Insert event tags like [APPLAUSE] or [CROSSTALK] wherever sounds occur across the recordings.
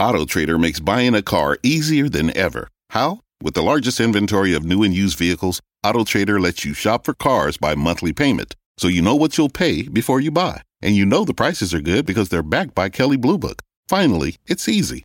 AutoTrader makes buying a car easier than ever. How? With the largest inventory of new and used vehicles, AutoTrader lets you shop for cars by monthly payment, so you know what you'll pay before you buy. And you know the prices are good because they're backed by Kelley Blue Book. Finally, it's easy.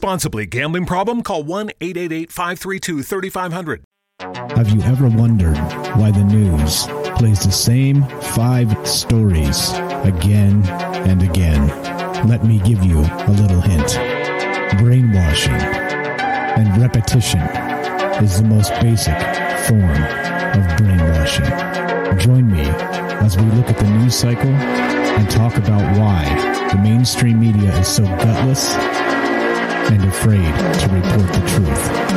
responsibly. Gambling problem? Call 1 888 532 3500. Have you ever wondered why the news plays the same five stories again and again? Let me give you a little hint. Brainwashing and repetition is the most basic form of brainwashing. Join me as we look at the news cycle and talk about why the mainstream media is so gutless and afraid to report the truth.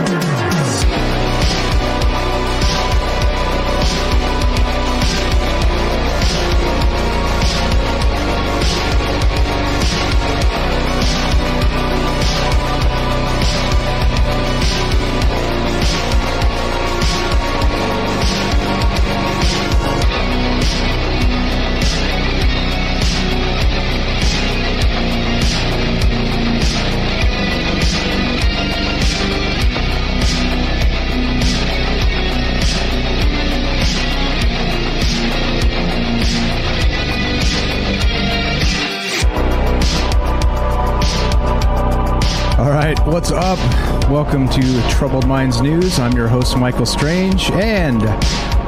What's up? Welcome to Troubled Minds News. I'm your host, Michael Strange, and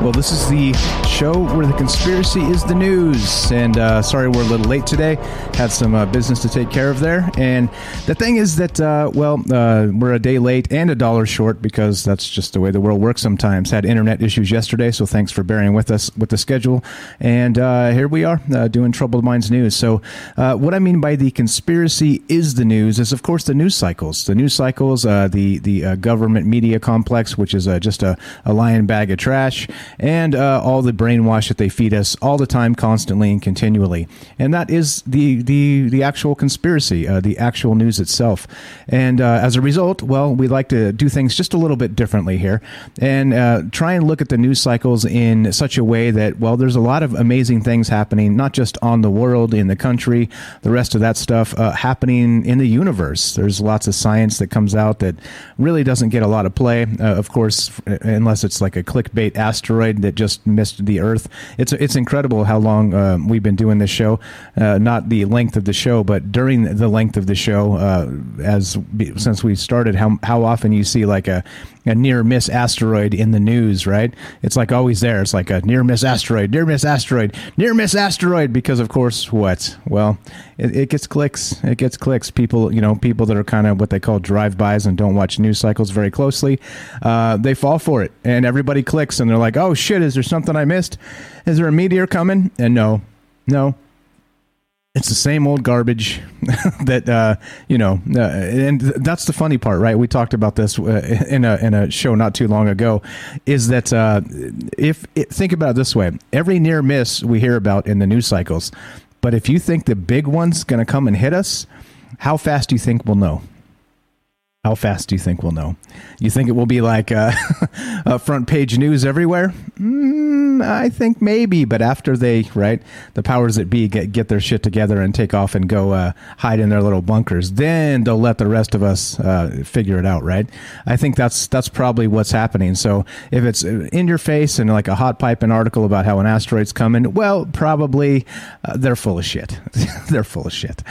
well, this is the show where the conspiracy is the news. And uh, sorry, we're a little late today. Had some uh, business to take care of there. And the thing is that, uh, well, uh, we're a day late and a dollar short because that's just the way the world works sometimes. Had internet issues yesterday, so thanks for bearing with us with the schedule. And uh, here we are uh, doing Troubled Minds News. So, what I mean by the conspiracy is the news is, of course, the news cycles. The news cycles, the the government media complex, which is just a, a lion bag of trash and all the brainwash that they feed us all the time, constantly and continually. And that is the the the actual conspiracy, uh, the actual news itself. And uh, as a result, well, we like to do things just a little bit differently here, and uh, try and look at the news cycles in such a way that well, there's a lot of amazing things happening, not just on the world, in the country, the rest of that stuff uh, happening in the universe. There's lots of science that comes out that really doesn't get a lot of play, uh, of course, unless it's like a clickbait asteroid that just missed the Earth. It's it's incredible how long uh, we've been doing this show. Uh, not the length of the show, but during the length of the show, uh, as since we started, how how often you see like a a near miss asteroid in the news, right? It's like always there. It's like a near miss asteroid, near miss asteroid, near miss asteroid. Because of course, what? Well, it, it gets clicks. It gets clicks. People, you know, people that are kind of what they call drive-bys and don't watch news cycles very closely, uh, they fall for it, and everybody clicks, and they're like, "Oh shit, is there something I missed? Is there a meteor coming?" And no, no, it's the same old garbage [LAUGHS] that uh, you know, uh, and that's the funny part, right? We talked about this uh, in a in a show not too long ago. Is that uh, if it, think about it this way, every near miss we hear about in the news cycles, but if you think the big one's going to come and hit us, how fast do you think we'll know? How fast do you think we'll know? You think it will be like uh, [LAUGHS] front page news everywhere? Mm, I think maybe, but after they, right, the powers that be get, get their shit together and take off and go uh, hide in their little bunkers, then they'll let the rest of us uh, figure it out, right? I think that's that's probably what's happening. So if it's in your face and like a hot pipe an article about how an asteroid's coming, well, probably uh, they're full of shit. [LAUGHS] they're full of shit.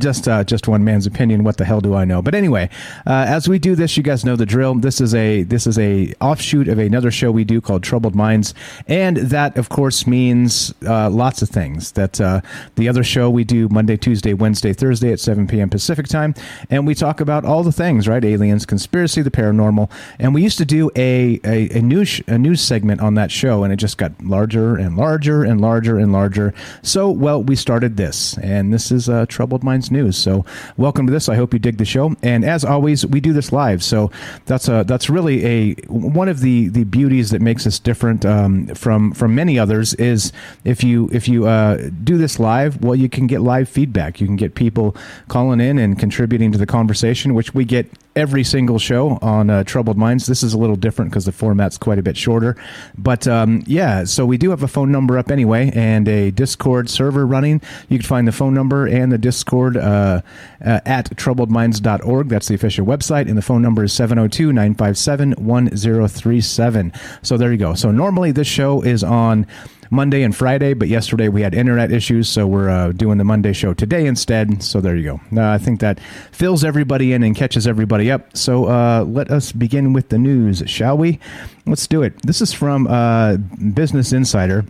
Just just one man's opinion. What the hell do I know? But anyway. Uh, as we do this, you guys know the drill. This is a this is a offshoot of another show we do called Troubled Minds, and that of course means uh, lots of things. That uh, the other show we do Monday, Tuesday, Wednesday, Thursday at 7 p.m. Pacific time, and we talk about all the things, right? Aliens, conspiracy, the paranormal, and we used to do a a, a news a news segment on that show, and it just got larger and larger and larger and larger. So well, we started this, and this is uh, Troubled Minds News. So welcome to this. I hope you dig the show, and as always we do this live, so that's a that's really a one of the the beauties that makes us different um, from from many others is if you if you uh, do this live, well, you can get live feedback. You can get people calling in and contributing to the conversation, which we get every single show on uh, Troubled Minds. This is a little different because the format's quite a bit shorter. But um, yeah, so we do have a phone number up anyway and a Discord server running. You can find the phone number and the Discord uh, uh, at troubledminds.org. That's the official website. And the phone number is 702 957 1037. So there you go. So normally this show is on Monday and Friday, but yesterday we had internet issues, so we're uh, doing the Monday show today instead. So there you go. Uh, I think that fills everybody in and catches everybody up. So uh, let us begin with the news, shall we? Let's do it. This is from uh, Business Insider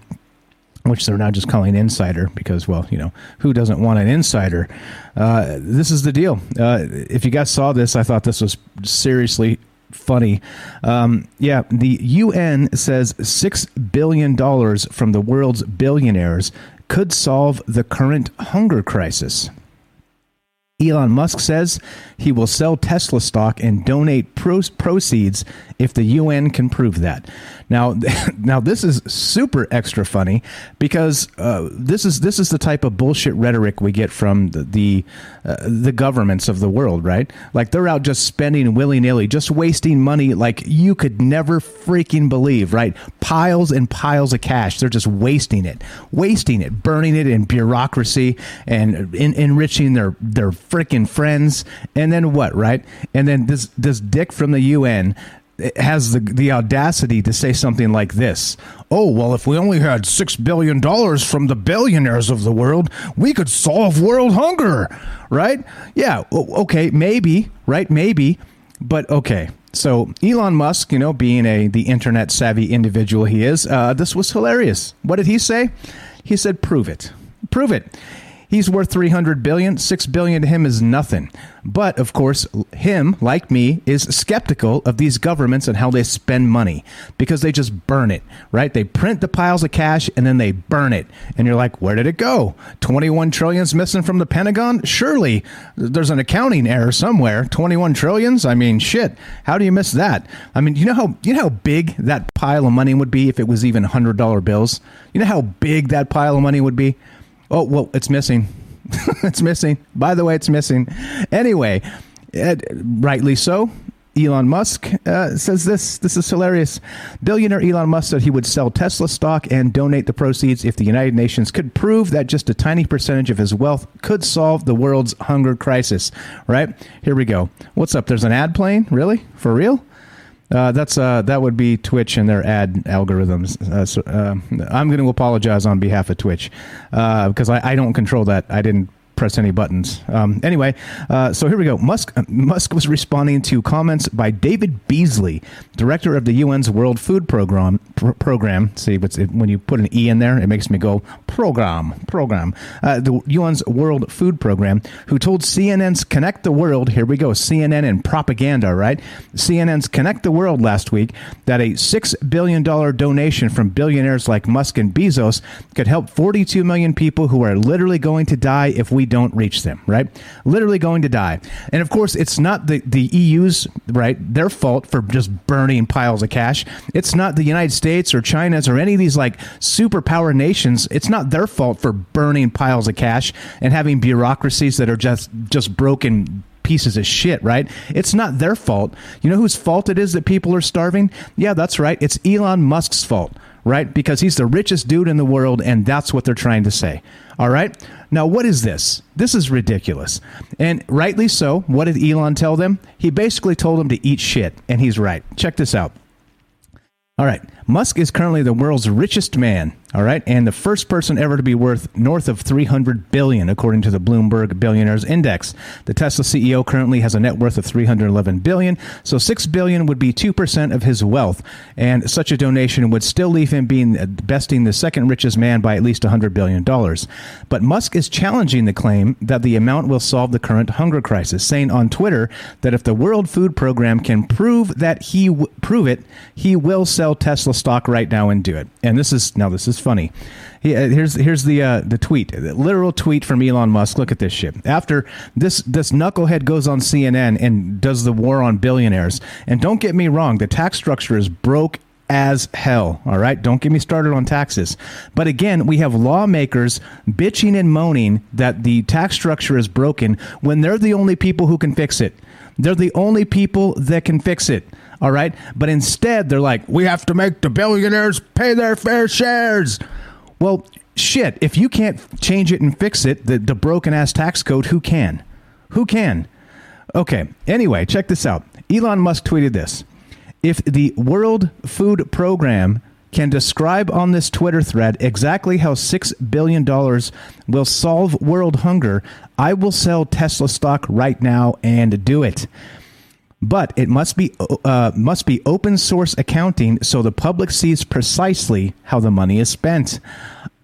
which they're now just calling insider because, well, you know, who doesn't want an insider? Uh, this is the deal. Uh, if you guys saw this, I thought this was seriously funny. Um, yeah, the UN says $6 billion from the world's billionaires could solve the current hunger crisis. Elon Musk says he will sell Tesla stock and donate proceeds if the UN can prove that. Now, [LAUGHS] now this is super extra funny because uh, this is this is the type of bullshit rhetoric we get from the the, uh, the governments of the world, right? Like they're out just spending willy nilly, just wasting money like you could never freaking believe, right? Piles and piles of cash. They're just wasting it, wasting it, burning it in bureaucracy and in, enriching their their freaking friends. And then what, right? And then this this dick from the UN has the the audacity to say something like this. Oh, well, if we only had 6 billion dollars from the billionaires of the world, we could solve world hunger, right? Yeah, okay, maybe, right? Maybe. But okay. So Elon Musk, you know, being a the internet savvy individual he is, uh, this was hilarious. What did he say? He said, "Prove it, prove it." He's worth 300 billion. 6 billion to him is nothing. But of course, him, like me, is skeptical of these governments and how they spend money because they just burn it, right? They print the piles of cash and then they burn it. And you're like, where did it go? 21 trillions missing from the Pentagon? Surely there's an accounting error somewhere. 21 trillions? I mean, shit. How do you miss that? I mean, you know how you know how big that pile of money would be if it was even $100 bills? You know how big that pile of money would be? Oh, well, it's missing. [LAUGHS] it's missing. By the way, it's missing. Anyway, rightly so. Elon Musk uh, says this. This is hilarious. Billionaire Elon Musk said he would sell Tesla stock and donate the proceeds if the United Nations could prove that just a tiny percentage of his wealth could solve the world's hunger crisis. Right? Here we go. What's up? There's an ad playing? Really? For real? Uh, that's uh, that would be Twitch and their ad algorithms. Uh, so, uh, I'm going to apologize on behalf of Twitch because uh, I, I, don't control that. I didn't press any buttons. Um, anyway, uh, so here we go. Musk Musk was responding to comments by David Beasley, director of the UN's World Food Program. Pr- program. See, it, when you put an e in there, it makes me go program program. Uh, the UN's World Food Program, who told CNN's Connect the World. Here we go. CNN and propaganda, right? CNN's Connect the World last week that a six billion dollar donation from billionaires like Musk and Bezos could help 42 million people who are literally going to die if we don't reach them, right? Literally going to die. And of course, it's not the, the EU's, right, their fault for just burning piles of cash. It's not the United States or China's or any of these like superpower nations. It's not their fault for burning piles of cash and having bureaucracies that are just just broken pieces of shit, right? It's not their fault. You know whose fault it is that people are starving? Yeah, that's right. It's Elon Musk's fault, right? Because he's the richest dude in the world, and that's what they're trying to say. All right? Now, what is this? This is ridiculous. And rightly so. What did Elon tell them? He basically told them to eat shit, and he's right. Check this out. All right. Musk is currently the world's richest man, all right, and the first person ever to be worth north of 300 billion according to the Bloomberg Billionaires Index. The Tesla CEO currently has a net worth of 311 billion, so 6 billion would be 2% of his wealth, and such a donation would still leave him being uh, besting the second richest man by at least 100 billion dollars. But Musk is challenging the claim that the amount will solve the current hunger crisis, saying on Twitter that if the World Food Program can prove that he w- prove it, he will sell Tesla stock right now and do it. And this is now this is funny. Uh, here's here's the uh, the tweet, the literal tweet from Elon Musk. Look at this shit. After this this knucklehead goes on CNN and does the war on billionaires. And don't get me wrong, the tax structure is broke as hell. All right. Don't get me started on taxes. But again, we have lawmakers bitching and moaning that the tax structure is broken when they're the only people who can fix it. They're the only people that can fix it. All right. But instead, they're like, we have to make the billionaires pay their fair shares. Well, shit. If you can't change it and fix it, the, the broken ass tax code, who can? Who can? Okay. Anyway, check this out. Elon Musk tweeted this. If the World Food Program can describe on this Twitter thread exactly how $6 billion will solve world hunger, I will sell Tesla stock right now and do it but it must be uh, must be open source accounting so the public sees precisely how the money is spent.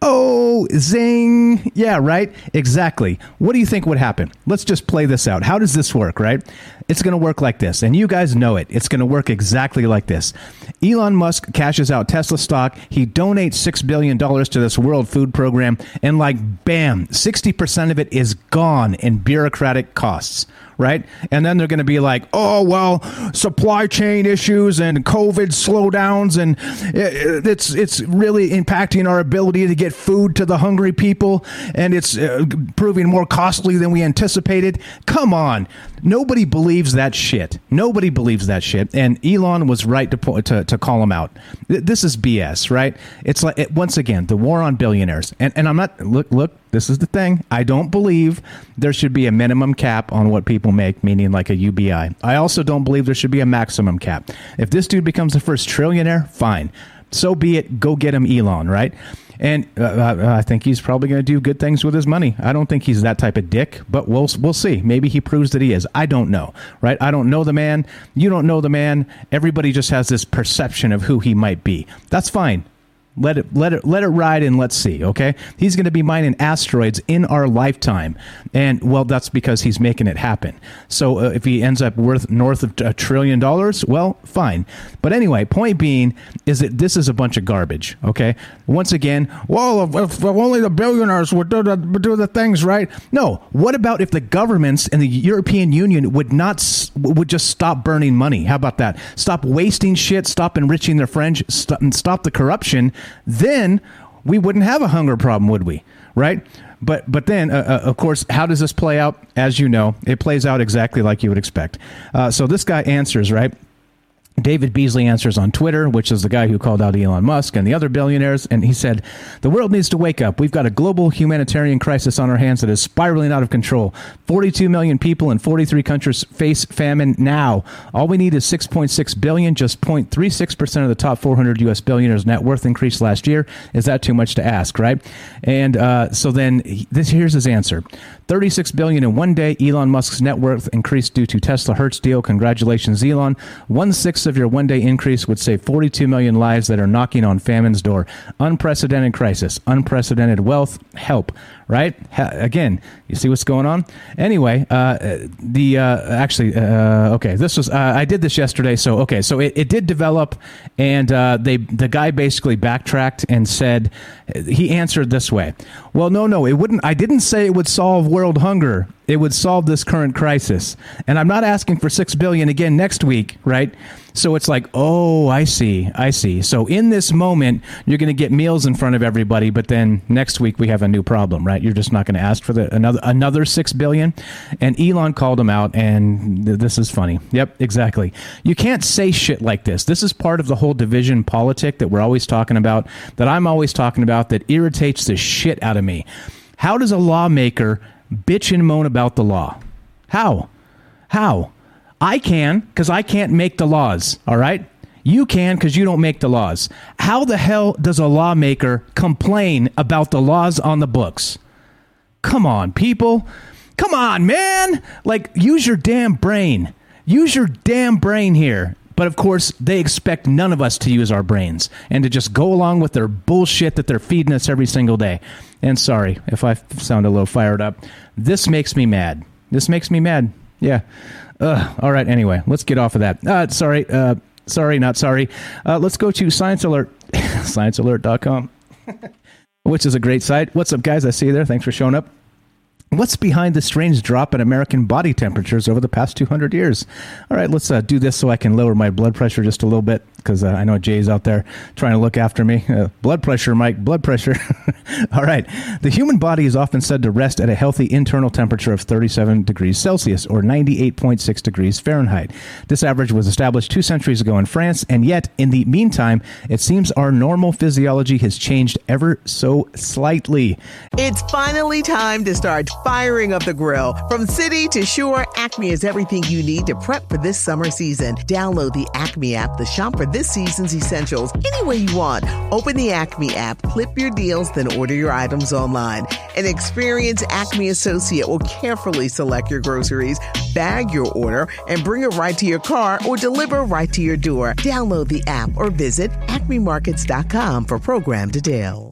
Oh, zing. Yeah, right? Exactly. What do you think would happen? Let's just play this out. How does this work, right? It's going to work like this, and you guys know it. It's going to work exactly like this. Elon Musk cashes out Tesla stock. He donates $6 billion to this World Food Program, and like, bam, 60% of it is gone in bureaucratic costs right? And then they're going to be like, oh, well, supply chain issues and COVID slowdowns, and it's it's really impacting our ability to get food to the hungry people, and it's uh, proving more costly than we anticipated. Come on, nobody believes that shit. Nobody believes that shit, and Elon was right to to, to call him out. This is BS, right? It's like it, once again the war on billionaires, and and I'm not look look this is the thing. I don't believe there should be a minimum cap on what people make, meaning like a UBI. I also don't believe there should be a maximum cap. If this dude becomes the first trillionaire, fine. So be it. Go get him, Elon, right? And uh, uh I think he's probably going to do good things with his money. I don't think he's that type of dick, but we'll we'll see. Maybe he proves that he is. I don't know, right? I don't know the man. You don't know the man. Everybody just has this perception of who he might be. That's fine. Let it let it let it ride and let's see. Okay, he's going to be mining asteroids in our lifetime, and well, that's because he's making it happen. So uh, if he ends up worth north of a trillion dollars, well, fine. But anyway, point being is that this is a bunch of garbage. Okay, once again, well, if, if only the billionaires would do the, do the things right. No, what about if the governments and the European Union would not would just stop burning money? How about that? Stop wasting shit. Stop enriching their friends. Stop, stop the corruption then we wouldn't have a hunger problem, would we? Right? But but then, uh, uh, of course, how does this play out? As you know, it plays out exactly like you would expect. Uh, so this guy answers right. David Beasley answers on Twitter, which is the guy who called out Elon Musk and the other billionaires, and he said, The world needs to wake up. We've got a global humanitarian crisis on our hands that is spiraling out of control. 42 million people in 43 countries face famine now. All we need is 6.6 billion, just 0.36% of the top 400 U.S. billionaires' net worth increased last year. Is that too much to ask, right? And uh, so then this here's his answer 36 billion in one day. Elon Musk's net worth increased due to Tesla Hertz deal. Congratulations, Elon. One sixth of your one day increase would save 42 million lives that are knocking on famine's door. Unprecedented crisis, unprecedented wealth. Help, right? Again, you see what's going on. Anyway, uh, the uh, actually, uh, okay, this was uh, I did this yesterday. So okay, so it, it did develop, and uh, they the guy basically backtracked and said he answered this way. Well, no, no, it wouldn't. I didn't say it would solve world hunger. It would solve this current crisis. And I'm not asking for 6 billion again next week, right? So it's like, "Oh, I see. I see." So in this moment, you're going to get meals in front of everybody, but then next week we have a new problem, right? You're just not going to ask for the another another 6 billion. And Elon called him out and th- this is funny. Yep, exactly. You can't say shit like this. This is part of the whole division politic that we're always talking about, that I'm always talking about that irritates the shit out of me. How does a lawmaker bitch and moan about the law? How? How? I can because I can't make the laws, all right? You can because you don't make the laws. How the hell does a lawmaker complain about the laws on the books? Come on, people. Come on, man. Like, use your damn brain. Use your damn brain here. But of course, they expect none of us to use our brains and to just go along with their bullshit that they're feeding us every single day. And sorry if I sound a little fired up. This makes me mad. This makes me mad. Yeah. All right. Anyway, let's get off of that. Uh, sorry. Uh, sorry, not sorry. Uh, let's go to Science Alert, [LAUGHS] sciencealert.com, [LAUGHS] which is a great site. What's up, guys? I see you there. Thanks for showing up. What's behind the strange drop in American body temperatures over the past 200 years? All right, let's uh, do this so I can lower my blood pressure just a little bit because uh, I know Jay's out there trying to look after me. Uh, blood pressure, Mike, blood pressure. [LAUGHS] All right. The human body is often said to rest at a healthy internal temperature of 37 degrees Celsius or 98.6 degrees Fahrenheit. This average was established two centuries ago in France, and yet, in the meantime, it seems our normal physiology has changed ever so slightly. It's finally time to start firing up the grill. From city to shore, Acme is everything you need to prep for this summer season. Download the Acme app to shop for this season's essentials any way you want. Open the Acme app, clip your deals, then order your items online. An experienced Acme associate will carefully select your groceries, bag your order, and bring it right to your car or deliver right to your door. Download the app or visit acmemarkets.com for program details.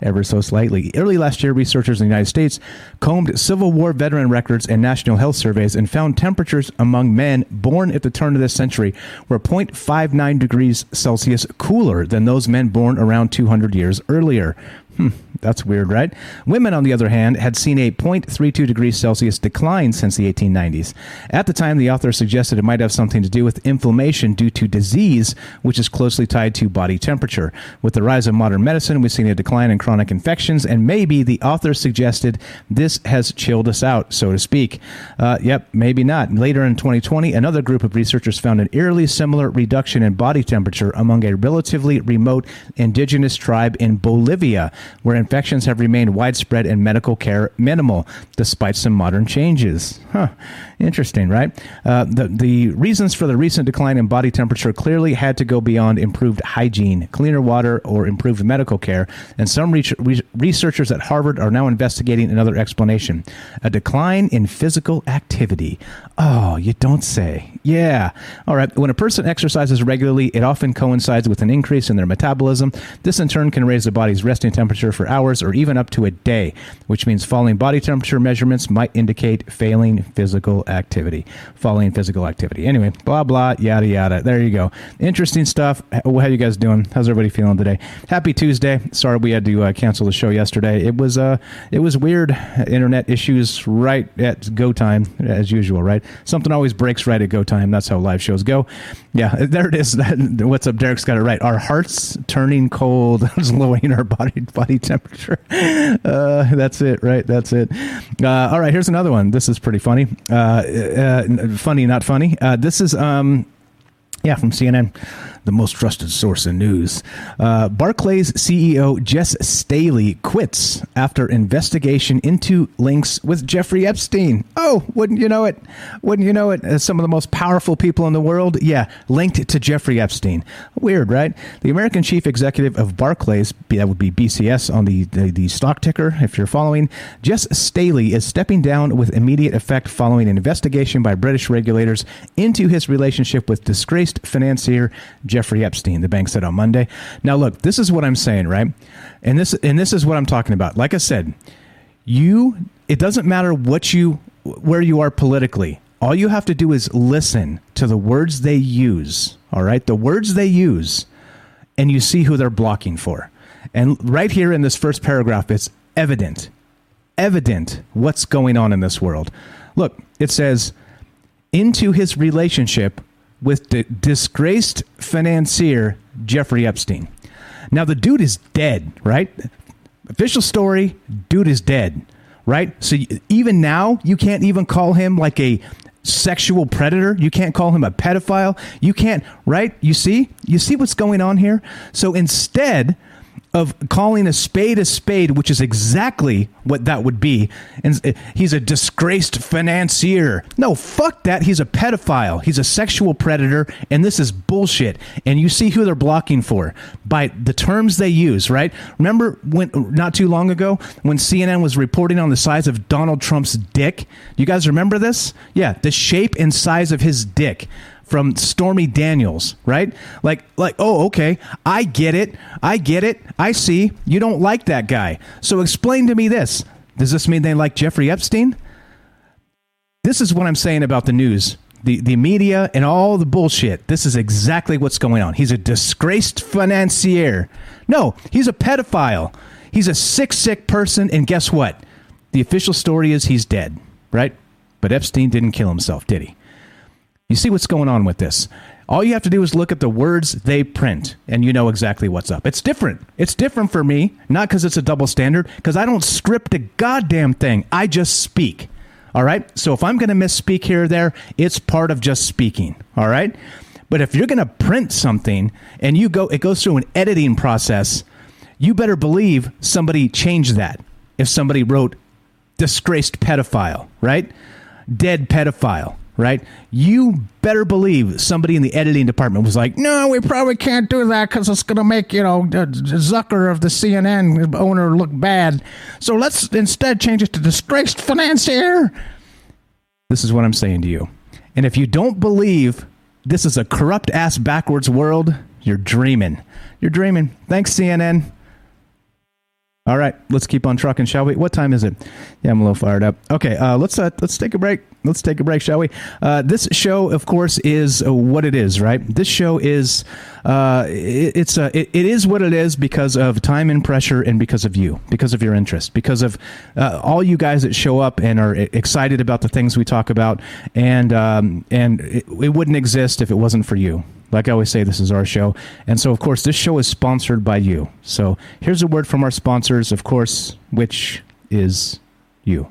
ever so slightly. Early last year, researchers in the United States combed Civil War veteran records and national health surveys and found temperatures among men born at the turn of this century were 0.59 degrees Celsius cooler than those men born around 200 years earlier. Hmm, that's weird, right? Women, on the other hand, had seen a 0.32 degrees Celsius decline since the 1890s. At the time, the author suggested it might have something to do with inflammation due to disease, which is closely tied to body temperature. With the rise of modern medicine, we've seen a decline in chronic infections, and maybe the author suggested this has chilled us out, so to speak. Uh, yep, maybe not. Later in 2020, another group of researchers found an eerily similar reduction in body temperature among a relatively remote indigenous tribe in Bolivia where infections have remained widespread and medical care minimal, despite some modern changes. Huh. Interesting, right? Uh, the, the reasons for the recent decline in body temperature clearly had to go beyond improved hygiene, cleaner water, or improved medical care, and some re- re- researchers at Harvard are now investigating another explanation a decline in physical activity. Oh, you don't say. Yeah. All right. When a person exercises regularly, it often coincides with an increase in their metabolism. This, in turn, can raise the body's resting temperature for hours or even up to a day, which means falling body temperature measurements might indicate failing physical activity. Falling physical activity. Anyway, blah, blah, yada, yada. There you go. Interesting stuff. How you guys doing? How's everybody feeling today? Happy Tuesday. Sorry we had to uh, cancel the show yesterday. It was, uh, it was weird. Internet issues right at go time, as usual, right? Something always breaks right at go time. That's how live shows go. Yeah, [LAUGHS] there it is. [LAUGHS] What's up? Derek's got it right. Our hearts turning cold [LAUGHS] lowering our body body temperature. Uh, that's it, right? That's it. Uh, all right, here's another one. This is pretty funny. Uh, funny, not funny. Uh, this is um, yeah, from CNN the most trusted source in news. Uh, Barclays CEO Jes Staley quits after investigation into links with Jeffrey Epstein. Oh, wouldn't you know it? Wouldn't you know it? As some of the most powerful people in the world, yeah, linked to Jeffrey Epstein. Weird, right? The American chief executive of Barclays, that would be BCS on the, the, the stock ticker, if you're following, Jes Staley is stepping down with immediate effect following an investigation by British regulators into his relationship with disgraced financier Jeffrey Epstein, the bank said on Monday. Now, look, this is what I'm saying, right? And this and this is what I'm talking about. Like I said, you it doesn't matter what you where you are politically. All you have to do is listen to the words they use. All right, the words they use, and you see who they're blocking for. And right here in this first paragraph, it's evident, evident what's going on in this world. Look, it says into his relationship with the disgraced financier Jeffrey Epstein. Now, the dude is dead, right? Official story dude is dead, right? So even now, you can't even call him like a sexual predator. You can't call him a pedophile. You can't, right? You see? You see what's going on here? So instead, of calling a spade a spade, which is exactly what that would be. And eh, he's a disgraced financier. No, fuck that. He's a pedophile. He's a sexual predator, and this is bullshit. And you see who they're blocking for by the terms they use, right? Remember when not too long ago when CNN was reporting on the size of Donald Trump's dick? You guys remember this? Yeah, the shape and size of his dick from Stormy Daniels, right? Like, like, oh, okay, I get it, I get it, I see. You don't like that guy, so explain to me this. Does this mean they like Jeffrey Epstein? This is what I'm saying about the news. The, the media and all the bullshit. This is exactly what's going on. He's a disgraced financier. No, he's a pedophile. He's a sick, sick person. And guess what? The official story is he's dead, right? But Epstein didn't kill himself, did he? You see what's going on with this. All you have to do is look at the words they print, and you know exactly what's up. It's different. It's different for me, not because it's a double standard, because I don't script a goddamn thing. I just speak. All right? So if I'm going to misspeak here or there, it's part of just speaking. All right? But if you're going to print something and you go, it goes through an editing process, you better believe somebody changed that. If somebody wrote disgraced pedophile, right? Dead pedophile right? You better believe somebody in the editing department was like, "No, we probably can't do that because it's going to make you know the Zucker of the CNN owner look bad. So let's instead change it to disgraced financier." This is what I'm saying to you, and if you don't believe this is a corrupt ass backwards world, you're dreaming. You're dreaming. Thanks, CNN. All right, let's keep on trucking, shall we? What time is it? Yeah, I'm a little fired up. Okay, uh, let's uh, let's take a break. Let's take a break, shall we? Uh, this show, of course, is what it is, right? This show is uh, it, it's uh, it, it is what it is because of time and pressure, and because of you, because of your interest, because of uh, all you guys that show up and are excited about the things we talk about, and um, and it, it wouldn't exist if it wasn't for you. Like I always say, this is our show. And so, of course, this show is sponsored by you. So here's a word from our sponsors, of course, which is you.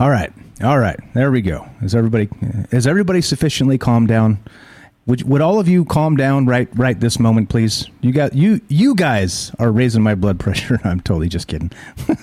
All right, all right. There we go. Is everybody is everybody sufficiently calmed down? Would, would all of you calm down right right this moment, please? You got you you guys are raising my blood [LAUGHS] pressure. I'm totally just kidding.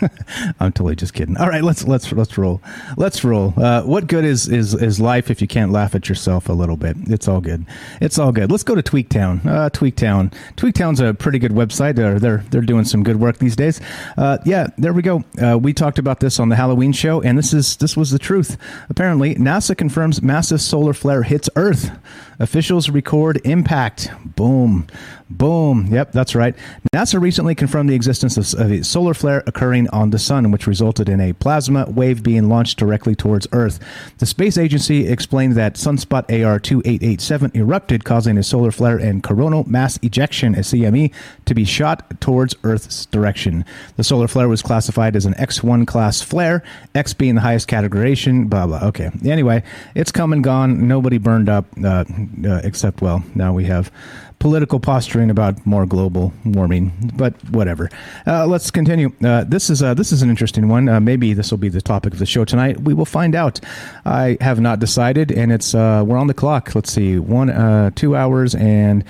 [LAUGHS] I'm totally just kidding. All right, let's let's let's roll. Let's roll. Uh, what good is is is life if you can't laugh at yourself a little bit? It's all good. It's all good. Let's go to Tweaktown. Uh, Tweaktown. Tweaktown's a pretty good website. They're they're they're doing some good work these days. Uh, yeah, there we go. Uh, we talked about this on the Halloween show, and this is this was the truth. Apparently, NASA confirms massive solar flare hits Earth. Official Essentials record impact. Boom. Boom. Yep, that's right. NASA recently confirmed the existence of, of, a solar flare occurring on the sun, which resulted in a plasma wave being launched directly towards Earth. The space agency explained that sunspot AR 2887 erupted, causing a solar flare and coronal mass ejection, a CME, to be shot towards Earth's direction. The solar flare was classified as an X1 class flare, X being the highest categorization, blah, blah. Okay. Anyway, it's come and gone. Nobody burned up, uh, uh, except, well, now we have political posturing about more global warming, but whatever. Uh, let's continue. Uh, this is uh, this is an interesting one. Uh, maybe this will be the topic of the show tonight. We will find out. I have not decided, and it's uh, we're on the clock. Let's see, one uh, two hours and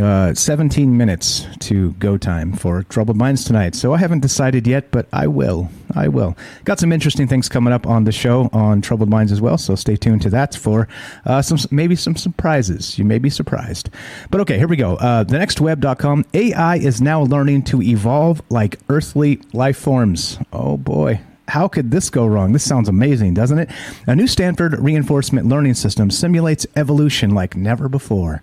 uh, 17 minutes to go time for Troubled Minds tonight. So I haven't decided yet, but I will. I will. Got some interesting things coming up on the show on Troubled Minds as well. So stay tuned to that for uh, some maybe some surprises. You may be surprised. But okay, here we go. Uh, thenextweb.com. AI is now learning to evolve like earthly life forms. Oh boy, how could this go wrong? This sounds amazing, doesn't it? A new Stanford reinforcement learning system simulates evolution like never before.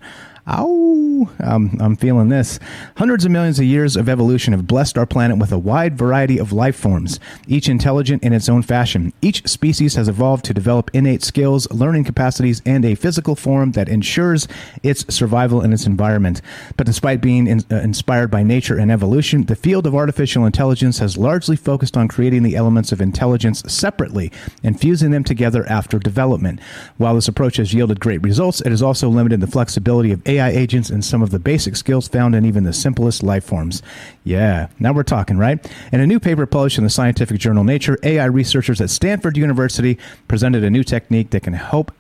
Ow! Um, I'm feeling this. Hundreds of millions of years of evolution have blessed our planet with a wide variety of life forms, each intelligent in its own fashion. Each species has evolved to develop innate skills, learning capacities, and a physical form that ensures its survival in its environment. But despite being in, uh, inspired by nature and evolution, the field of artificial intelligence has largely focused on creating the elements of intelligence separately and fusing them together after development. While this approach has yielded great results, it has also limited the flexibility of AI AI agents and some of the basic skills found in even the simplest life forms. Yeah, now we're talking, right? In a new paper published in the scientific journal Nature, AI researchers at Stanford University presented a new technique that can help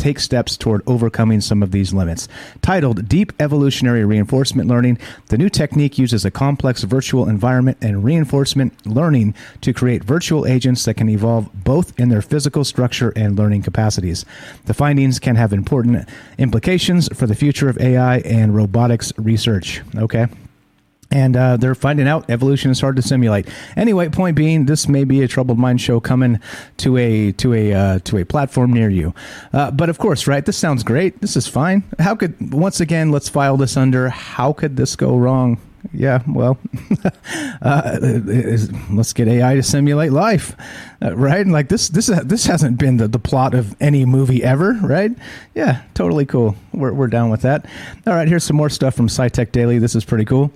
take steps toward overcoming some of these limits. Titled Deep Evolutionary Reinforcement Learning, the new technique uses a complex virtual environment and reinforcement learning to create virtual agents that can evolve both in their physical structure and learning capacities. The findings can have important implications for the future of AI and robotics research. Okay and uh, they're finding out evolution is hard to simulate. Anyway, point being, this may be a troubled mind show coming to a to a uh, to a platform near you. Uh, but of course, right? This sounds great. This is fine. How could once again? Let's file this under. How could this go wrong? Yeah, well, [LAUGHS] uh, let's get AI to simulate life, uh, right? And like this, this, this hasn't been the, the plot of any movie ever, right? Yeah, totally cool. We're, we're down with that. All right, here's some more stuff from SciTech Daily. This is pretty cool.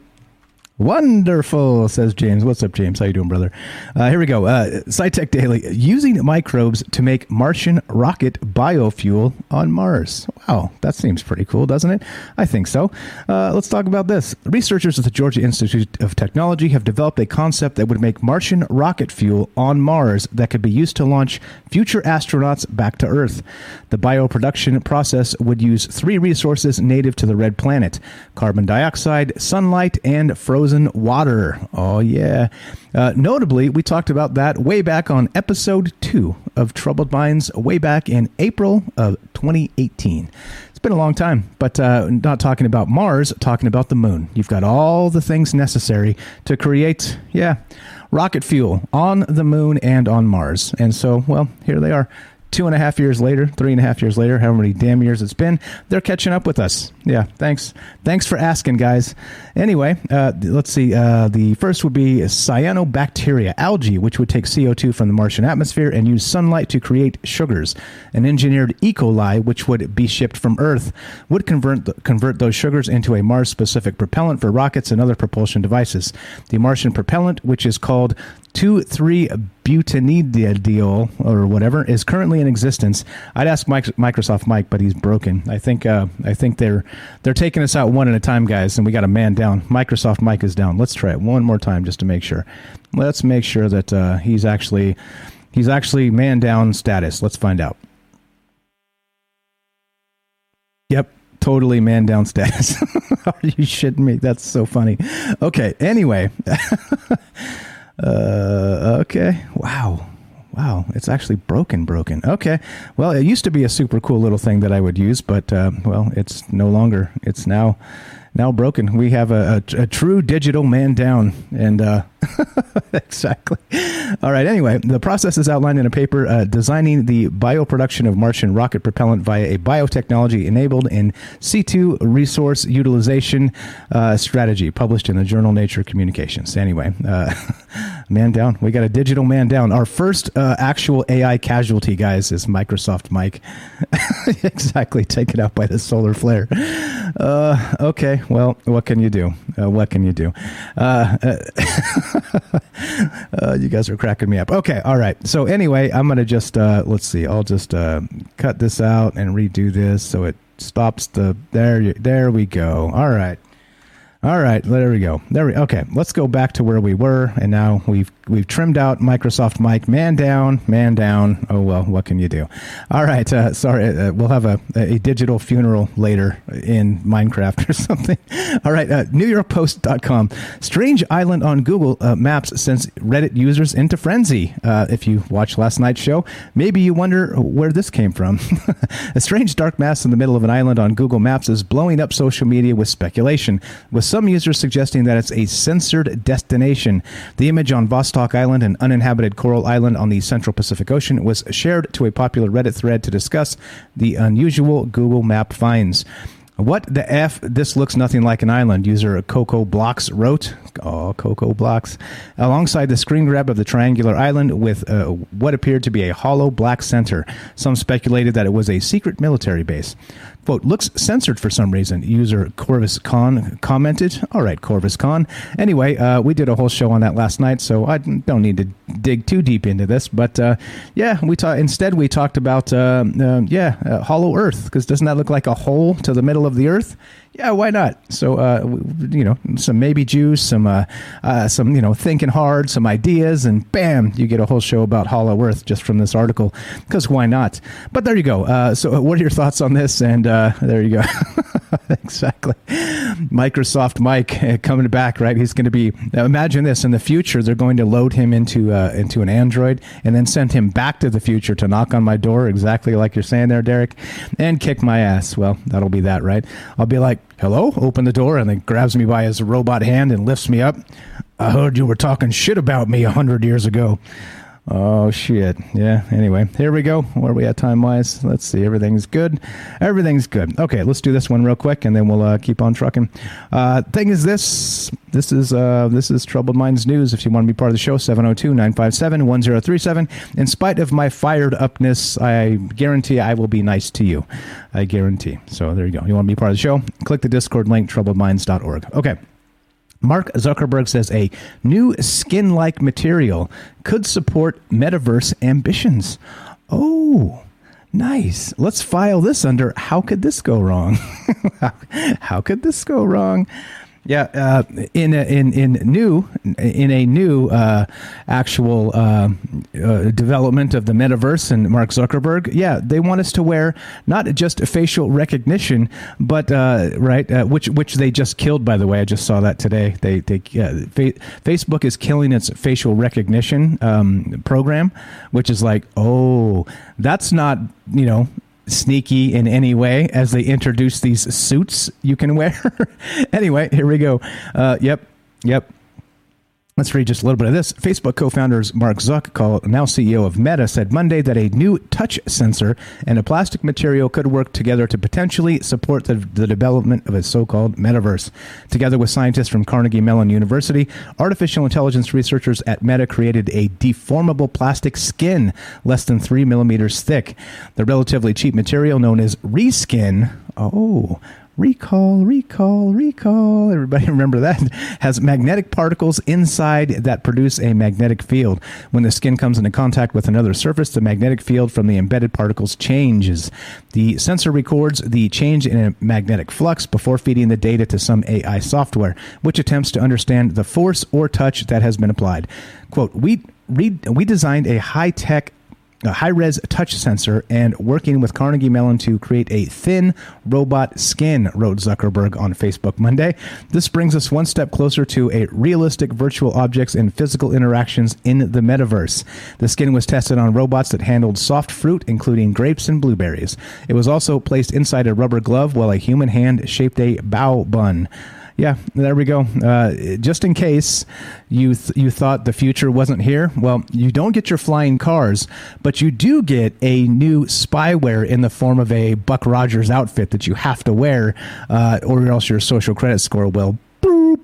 Wonderful, says James. What's up, James? How you doing, brother? Uh, here we go. Uh, SciTech Daily. Using microbes to make Martian rocket biofuel on Mars. Wow, that seems pretty cool, doesn't it? I think so. Uh, let's talk about this. Researchers at the Georgia Institute of Technology have developed a concept that would make Martian rocket fuel on Mars that could be used to launch future astronauts back to Earth. The bioproduction process would use three resources native to the red planet carbon dioxide, sunlight, and frozen frozen water. Oh, yeah. Uh, notably, we talked about that way back on episode two of Troubled Minds, way back in April of 2018 It's been a long time, but uh, not talking about Mars, talking about the moon. You've got all the things necessary to create, yeah, rocket fuel on the moon and on Mars. And so, well, here they are two and a half years later, three and a half years later, however many damn years it's been, they're catching up with us. Yeah, thanks. Thanks for asking, guys. Anyway, uh, let's see. Uh, the first would be cyanobacteria, algae, which would take CO2 from the Martian atmosphere and use sunlight to create sugars. An engineered E. coli, which would be shipped from Earth, would convert, convert those sugars into a Mars specific propellant for rockets and other propulsion devices. The Martian propellant, which is called 2,3-butadiene or whatever is currently in existence. I'd ask Microsoft Mike, but he's broken. I think uh, I think they're they're taking us out one at a time, guys, and we got a man down. Microsoft Mike is down. Let's try it one more time just to make sure. Let's make sure that uh, he's actually he's actually man down status. Let's find out. Yep, totally man down status. [LAUGHS] Are you shitting me? That's so funny. Okay, anyway. [LAUGHS] Uh, okay. Wow. Wow, it's actually broken, broken. Okay. Well, it used to be a super cool little thing that I would use, but uh, well, it's no longer. It's now now broken. We have a, a, a true digital man down, and uh, [LAUGHS] exactly. All right. Anyway, the process is outlined in a paper uh, designing the bioproduction of Martian rocket propellant via a biotechnology enabled in situ resource utilization uh, strategy, published in the journal Nature Communications. Anyway, uh, [LAUGHS] man down. We got a digital man down. Our first uh, actual AI casualty, guys, is Microsoft Mike. [LAUGHS] exactly. Taken out by the solar flare. Uh, okay. Well, what can you do? Uh, what can you do? Uh, [LAUGHS] uh, you guys are cracking me up. Okay, all right. So anyway, I'm gonna just uh, let's see. I'll just uh, cut this out and redo this so it stops the there. There we go. All right. All right, there we go. There we okay. Let's go back to where we were, and now we've we've trimmed out Microsoft Mike. Man down, man down. Oh well, what can you do? All right, uh, sorry. Uh, we'll have a, a digital funeral later in Minecraft [LAUGHS] or something. All right, uh, NewYorkPost.com. Strange island on Google uh, Maps sends Reddit users into frenzy. Uh, if you watched last night's show, maybe you wonder where this came from. [LAUGHS] a strange dark mass in the middle of an island on Google Maps is blowing up social media with speculation. With some users suggesting that it's a censored destination. The image on Vostok Island, an uninhabited coral island on the central Pacific Ocean, was shared to a popular Reddit thread to discuss the unusual Google Map finds. What the F? This looks nothing like an island, user Coco Blocks wrote. Oh, Coco Blocks. Alongside the screen grab of the triangular island with uh, what appeared to be a hollow black center. Some speculated that it was a secret military base. Quote, looks censored for some reason. User Corvus Khan commented. All right, Corvus Khan. Anyway, uh, we did a whole show on that last night, so I don't need to dig too deep into this. But uh, yeah, we ta- instead we talked about, uh, uh yeah, uh, Hollow Earth, because doesn't that look like a hole to the middle of the Earth? Yeah, why not? So, uh, you know, some maybe juice, some, uh, uh, some, you know, thinking hard, some ideas, and bam, you get a whole show about Hollow Earth just from this article. Because why not? But there you go. Uh, so, what are your thoughts on this? And uh, there you go. [LAUGHS] [LAUGHS] exactly. Microsoft Mike uh, coming back, right? He's going to be. Imagine this: in the future, they're going to load him into into an Android and then send him back to the future to knock on my door, exactly like you're saying there, Derek, and kick my ass. Well, that'll be that, right? I'll be like hello, open the door, and then grabs me by his robot hand and lifts me up. I heard you were talking shit about me a hundred years ago. Oh shit. Yeah. Anyway, here we go. Where are we at time wise? Let's see. Everything's good. Everything's good. Okay, let's do this one real quick, and then we'll uh, keep on trucking. Uh, thing is this. This is uh, this is Troubled Minds News. If you want to be part of the show, 702-957-1037. In spite of my fired upness, I guarantee I will be nice to you. I guarantee. So there you go. You want to be part of the show? Click the Discord link, troubledminds.org. Okay. Mark Zuckerberg says a new skin like material could support metaverse ambitions. Oh, nice. Let's file this under how could this go wrong? [LAUGHS] how could this go wrong? Yeah, uh, in a, in in new in a new uh, actual uh, uh, development of the metaverse and Mark Zuckerberg, yeah, they want us to wear not just facial recognition, but uh, right, uh, which which they just killed. By the way, I just saw that today. They they fa- Facebook is killing its facial recognition um, program, which is like, oh, that's not you know sneaky in any way as they introduce these suits you can wear. [LAUGHS] anyway, here we go. Uh, yep, yep. Let's read just a little bit of this. Facebook co founders Mark Zuck, now CEO of Meta, said Monday that a new touch sensor and a plastic material could work together to potentially support the, the development of a so called metaverse. Together with scientists from Carnegie Mellon University, artificial intelligence researchers at Meta created a deformable plastic skin less than three millimeters thick. The relatively cheap material, known as Reskin, oh, recall, recall, recall. Everybody [LAUGHS] remember that? Has magnetic particles inside that produce a magnetic field. When the skin comes into contact with another surface, the magnetic field from the embedded particles changes. The sensor records the change in a magnetic flux before feeding the data to some AI software, which attempts to understand the force or touch that has been applied. Quote, we, we designed a high tech high res touch sensor, and working with Carnegie Mellon to create a thin robot skin, wrote Zuckerberg on Facebook Monday. This brings us one step closer to a realistic virtual objects and physical interactions in the metaverse. The skin was tested on robots that handled soft fruit, including grapes and blueberries. It was also placed inside a rubber glove while a human hand shaped a bow bun. Yeah, there we go. Uh, just in case you th- you thought the future wasn't here, well, you don't get your flying cars, but you do get a new spyware in the form of a Buck Rogers outfit that you have to wear, uh, or else your social credit score will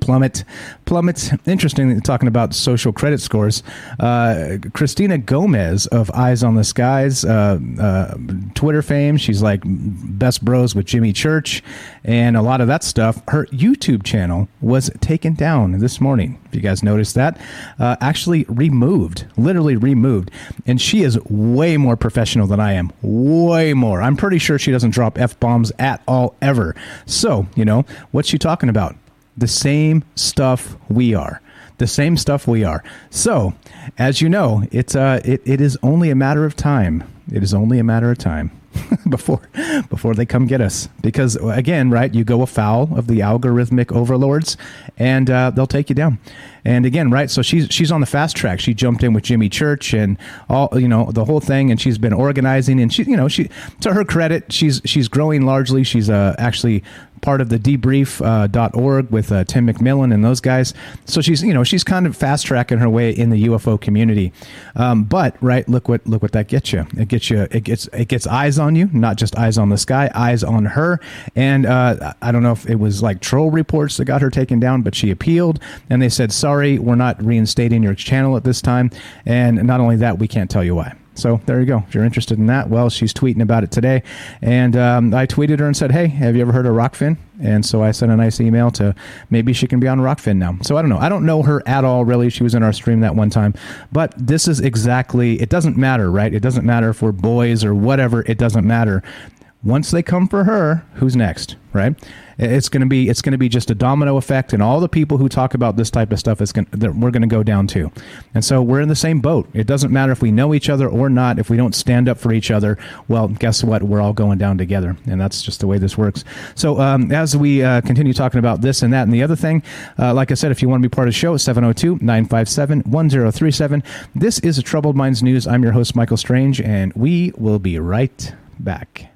plummet. Plummets. Interesting talking about social credit scores. Uh, Christina Gomez of Eyes on the Skies, uh, uh, Twitter fame. She's like best bros with Jimmy Church and a lot of that stuff. Her YouTube channel was taken down this morning. If you guys noticed that, uh, actually removed, literally removed. And she is way more professional than I am. Way more. I'm pretty sure she doesn't drop F bombs at all ever. So, you know, what's she talking about? The same stuff we are. The same stuff we are. So, as you know, it's uh, it, it is only a matter of time. It is only a matter of time [LAUGHS] before before they come get us. Because again, right, you go afoul of the algorithmic overlords, and uh, they'll take you down. And again, right, so she's she's on the fast track. She jumped in with Jimmy Church and all you know the whole thing, and she's been organizing. And she, you know, she to her credit, she's she's growing largely. She's uh, actually part of the debrief.org uh, with uh, Tim McMillan and those guys. So she's, you know, she's kind of fast tracking her way in the UFO community. Um, but right, look what look what that gets you. It gets you. It gets it gets eyes on you, not just eyes on the sky, eyes on her. And uh, I don't know if it was like troll reports that got her taken down, but she appealed, and they said, "Sorry, we're not reinstating your channel at this time." And not only that, we can't tell you why. So there you go. If you're interested in that, well, she's tweeting about it today. And um, I tweeted her and said, Hey, have you ever heard of Rokfin? And so I sent a nice email to maybe she can be on Rokfin now. So I don't know. I don't know her at all, really. She was in our stream that one time. But this is exactly, it doesn't matter, right? It doesn't matter if we're boys or whatever. It doesn't matter. Once they come for her, who's next, right? It's going to be it's going to be just a domino effect, and all the people who talk about this type of stuff is going we're going to go down too. And so we're in the same boat. It doesn't matter if we know each other or not. If we don't stand up for each other, well, guess what? We're all going down together, and that's just the way this works. So um, as we uh, continue talking about this and that and the other thing, uh, like I said, if you want to be part of the show, 702-957-1037. This is a Troubled Minds News. I'm your host, Michael Strange, and we will be right back.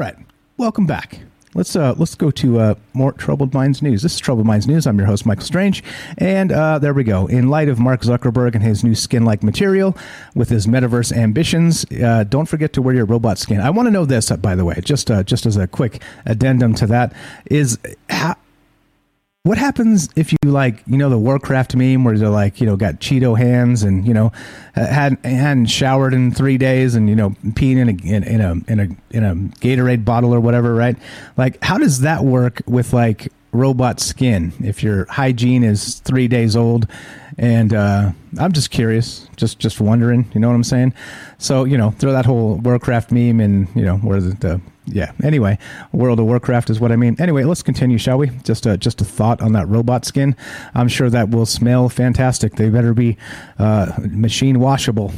All right, welcome back. Let's uh, let's go to uh, more Troubled Minds news. This is Troubled Minds news. I'm your host, Michael Strange, and uh, there we go. In light of Mark Zuckerberg and his new skin-like material with his metaverse ambitions, uh, don't forget to wear your robot skin. I want to know this, by the way, just uh, just as a quick addendum to that, is how, what happens if you like, you know, the Warcraft meme where they're like, you know, got Cheeto hands and you know, hadn't hadn't showered in three days and you know, peeing in a in, in a in a in a Gatorade bottle or whatever, right? Like, how does that work with like robot skin if your hygiene is three days old? And uh, I'm just curious, just just wondering, you know what I'm saying? So you know, throw that whole Warcraft meme and you know where the, the yeah. Anyway, World of Warcraft is what I mean. Anyway, let's continue, shall we? Just a just a thought on that robot skin. I'm sure that will smell fantastic. They better be uh, machine washable.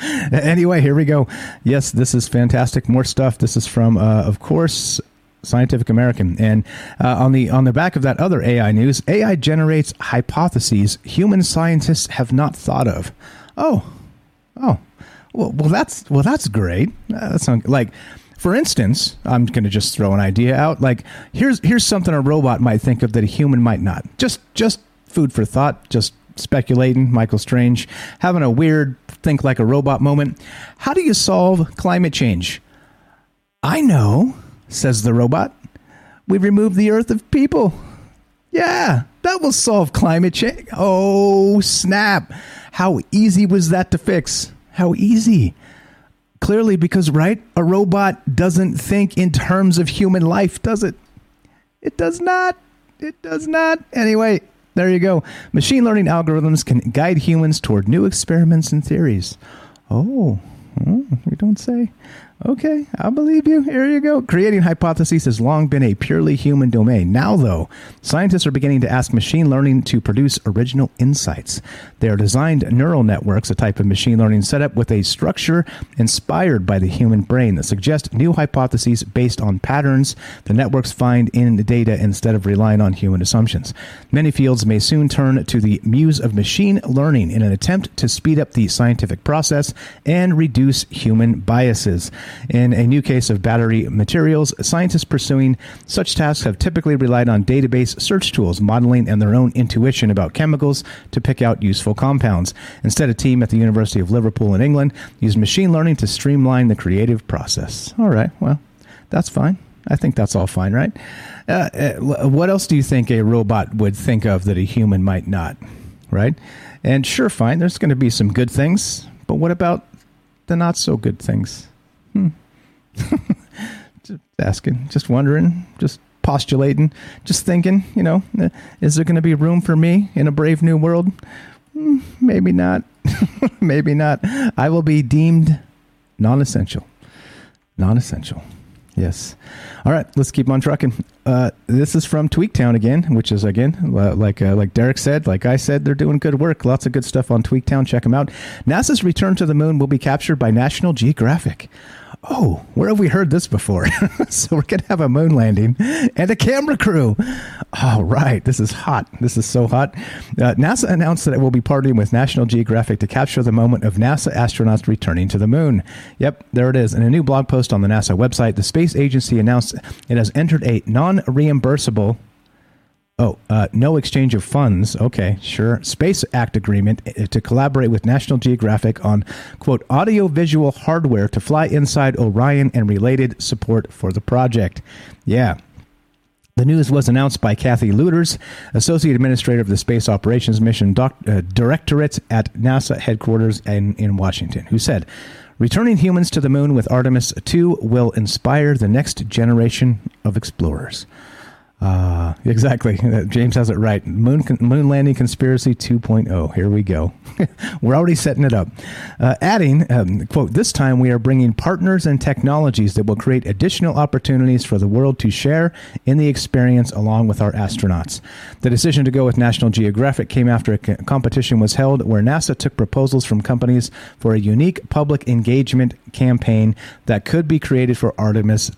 [LAUGHS] anyway, here we go. Yes, this is fantastic. More stuff. This is from, uh, of course. Scientific American, and uh, on the on the back of that other AI news, AI generates hypotheses human scientists have not thought of. Oh, oh, well, well that's well, that's great. Uh, that sounds like for instance, I'm going to just throw an idea out. Like here's here's something a robot might think of that a human might not. Just just food for thought. Just speculating. Michael Strange having a weird think like a robot moment. How do you solve climate change? I know, says the robot. We remove the earth of people. Yeah, that will solve climate change. Oh, snap. How easy was that to fix? How easy. Clearly, because, right, a robot doesn't think in terms of human life, does it? It does not. It does not. Anyway, there you go. Machine learning algorithms can guide humans toward new experiments and theories. Oh, hmm, oh you don't say. Okay, I believe you. Here you go. Creating hypotheses has long been a purely human domain. Now, though, scientists are beginning to ask machine learning to produce original insights. They are designed neural networks, a type of machine learning setup with a structure inspired by the human brain that suggests new hypotheses based on patterns the networks find in the data instead of relying on human assumptions. Many fields may soon turn to the muse of machine learning in an attempt to speed up the scientific process and reduce human biases. In a new case of battery materials, scientists pursuing such tasks have typically relied on database search tools, modeling, and their own intuition about chemicals to pick out useful compounds. Instead, a team at the University of Liverpool in England used machine learning to streamline the creative process. All right, well, that's fine. I think that's all fine, right? Uh, uh, what else do you think a robot would think of that a human might not? Right? And sure, fine, there's going to be some good things, but what about the not so good things? Hmm. [LAUGHS] just asking, just wondering, just postulating, just thinking, you know, uh, is there going to be room for me in a brave new world? Hmm, maybe not. [LAUGHS] maybe not. I will be deemed non essential. Non essential. Yes. All right, let's keep on trucking. Uh, this is from Tweaktown again, which is again like uh, like Derek said, like I said, they're doing good work. Lots of good stuff on Tweaktown. Check them out. NASA's return to the moon will be captured by National Geographic oh, where have we heard this before? [LAUGHS] so we're going to have a moon landing and a camera crew. All right, this is hot. This is so hot. Uh, NASA announced that it will be partnering with National Geographic to capture the moment of NASA astronauts returning to the moon. Yep, there it is. In a new blog post on the NASA website, the space agency announced it has entered a non reimbursable Oh, uh, no exchange of funds. Okay, sure. Space Act agreement uh, to collaborate with National Geographic on, quote, audiovisual hardware to fly inside Orion and related support for the project. Yeah. The news was announced by Kathy Lueders, Associate Administrator of the Space Operations Mission Doc- uh, Directorate at NASA headquarters in, in Washington, who said, Returning humans to the moon with Artemis 2 will inspire the next generation of explorers. Uh, exactly. [LAUGHS] James has it right. Moon moon landing conspiracy 2.0. Here we go. [LAUGHS] We're already setting it up. Uh, adding, um, quote, this time we are bringing partners and technologies that will create additional opportunities for the world to share in the experience along with our astronauts. The decision to go with National Geographic came after a competition was held where NASA took proposals from companies for a unique public engagement campaign that could be created for Artemis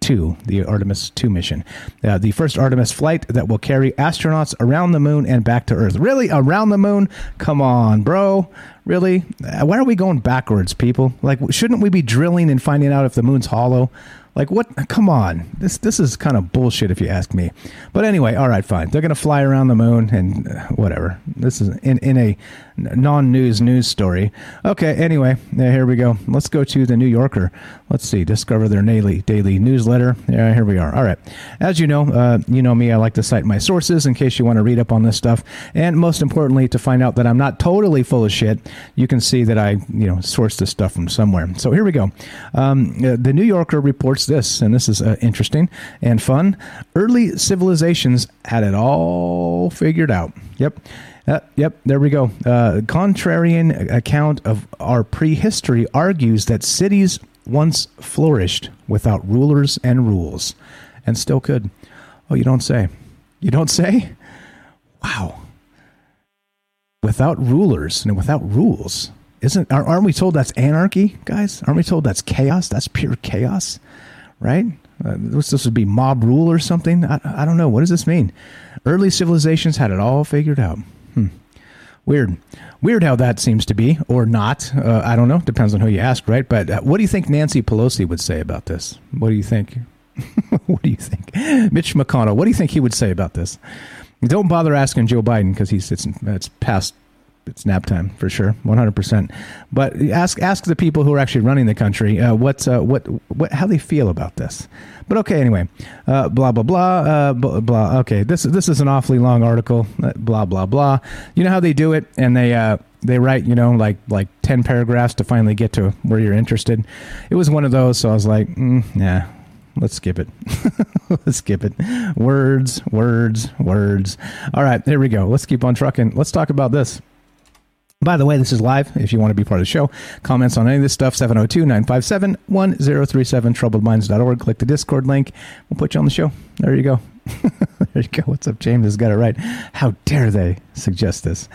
2, the Artemis 2 mission. Uh, the first Artemis flight that will carry astronauts around the moon and back to Earth. Really? Around the moon? Come on, bro. Really? Uh, why are we going backwards, people? Like, shouldn't we be drilling and finding out if the moon's hollow? Like what? Come on, this this is kind of bullshit if you ask me. But anyway, all right, fine. They're to fly around the moon and uh, whatever. This is in in a non-news news story. Okay. Anyway, here we go. Let's go to the New Yorker. Let's see. Discover their daily daily newsletter. Yeah, here we are. All right. As you know, uh, you know me. I like to cite my sources in case you want to read up on this stuff, and most importantly, to find out that I'm not totally full of shit. You can see that I you know source this stuff from somewhere. So here we go. Um, uh, the New Yorker reports this, and this is uh, interesting and fun. Early civilizations had it all figured out. Yep. Uh, yep, there we go. Uh, contrarian account of our prehistory argues that cities once flourished without rulers and rules, and still could. Oh, you don't say. You don't say? Wow. Without rulers and without rules. Isn't aren't we told that's anarchy, guys? Aren't we told that's chaos? That's pure chaos right? Uh, this, this would be mob rule or something. I, I don't know. What does this mean? Early civilizations had it all figured out. Hmm. Weird. Weird how that seems to be, or not. Uh, I don't know. Depends on who you ask, right? But uh, what do you think Nancy Pelosi would say about this? What do you think? [LAUGHS] what do you think? Mitch McConnell, what do you think he would say about this? Don't bother asking Joe Biden because he's it's, it's past it's nap time for sure, one hundred percent. But ask ask the people who are actually running the country uh, what uh, what what how they feel about this. But okay, anyway, uh, blah blah blah uh, blah blah. Okay, this this is an awfully long article. Uh, blah blah blah. You know how they do it, and they uh, they write you know like like ten paragraphs to finally get to where you're interested. It was one of those, so I was like, mm, yeah, let's skip it. [LAUGHS] let's skip it. Words, words, words. All right, there we go. Let's keep on trucking. Let's talk about this. By the way, this is live. If you want to be part of the show, comments on any of this stuff, 702 957 1037, troubledminds.org. Click the Discord link. We'll put you on the show. There you go. [LAUGHS] there you go. What's up, James? Has got it right. How dare they suggest this,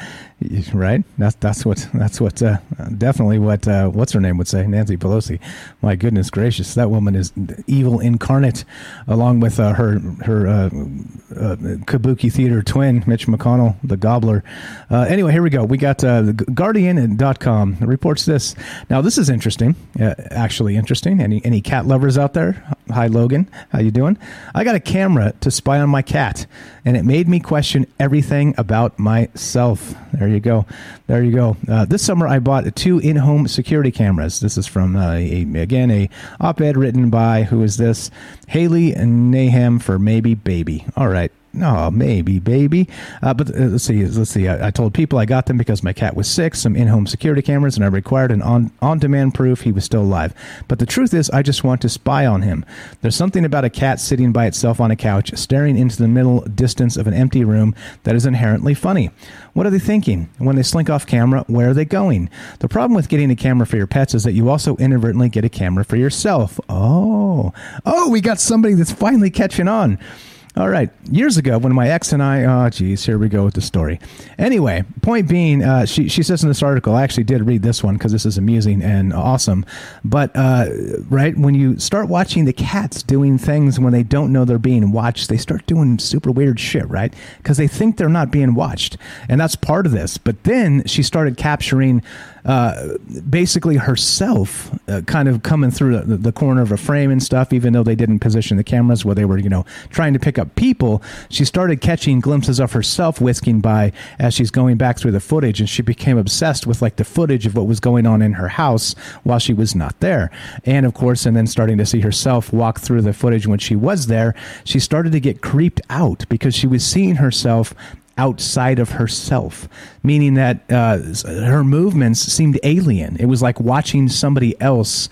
right? That's that's what that's what uh, definitely what uh, what's her name would say. Nancy Pelosi. My goodness gracious, that woman is evil incarnate, along with uh, her her uh, uh, Kabuki theater twin, Mitch McConnell, the Gobbler. Uh, anyway, here we go. We got uh, Guardian.com reports this. Now this is interesting, actually interesting. Any any cat lovers out there? Hi Logan, how you doing? I got a camera to spy on my cat, and it made me question everything about myself. There you go. There you go. Uh, this summer, I bought two in-home security cameras. This is from uh, a, again a op-ed written by who is this? Haley Nahman for maybe baby. All right. No, maybe, baby. Uh, but uh, let's see. Let's see. I, I, told people I got them because my cat was sick, some in home security cameras, and I required an on, on demand proof he was still alive. But the truth is, I just want to spy on him. There's something about a cat sitting by itself on a couch, staring into the middle distance of an empty room that is inherently funny. What are they thinking? When they slink off camera, where are they going? The problem with getting a camera for your pets is that you also inadvertently get a camera for yourself. Oh, oh, we got somebody that's finally catching on. All right. Years ago, when my ex and I, oh, geez, here we go with the story. Anyway, point being, uh, she, she says in this article, I actually did read this one because this is amusing and awesome. But, uh, right, when you start watching the cats doing things when they don't know they're being watched, they start doing super weird shit, right? Because they think they're not being watched. And that's part of this. But then she started capturing uh, basically herself uh, kind of coming through the, the, corner of a frame and stuff, even though they didn't position the cameras where they were, you know, trying to pick up people. She started catching glimpses of herself whisking by as she's going back through the footage, and she became obsessed with like the footage of what was going on in her house while she was not there. And of course, and then starting to see herself walk through the footage when she was there, she started to get creeped out because she was seeing herself outside of herself, meaning that uh, her movements seemed alien. It was like watching somebody else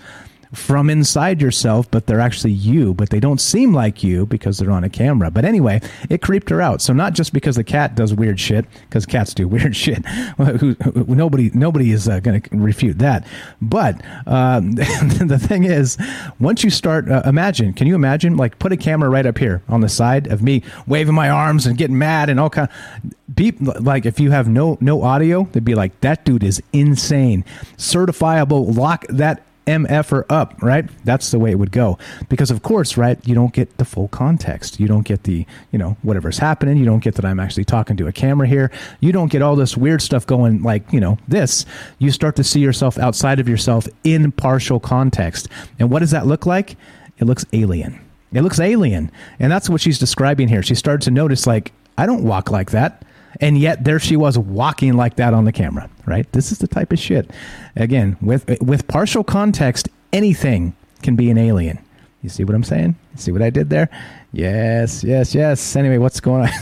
from inside yourself, but they're actually you, but they don't seem like you because they're on a camera. But anyway, it creeped her out. So not just because the cat does weird shit, because cats do [LAUGHS] weird shit. nobody nobody is uh, going to refute that. But um, [LAUGHS] the thing is, once you start, uh, imagine. Can you imagine? Like put a camera right up here on the side of me waving my arms and getting mad and all kind. Of, Beep, like if you have no no audio, they'd be like that dude is insane. Certifiable. Lock that MF or up, right? That's the way it would go. Because, of course, right, you don't get the full context. You don't get the, you know, whatever's happening. You don't get that I'm actually talking to a camera here. You don't get all this weird stuff going like, you know, this. You start to see yourself outside of yourself in partial context. And what does that look like? It looks alien. It looks alien. And that's what she's describing here. She started to notice, like, I don't walk like that and yet there she was walking like that on the camera right? This is the type of shit. Again with with partial context anything can be an alien you see what i'm saying? See what i did there? Yes yes yes. Anyway what's going on? [LAUGHS]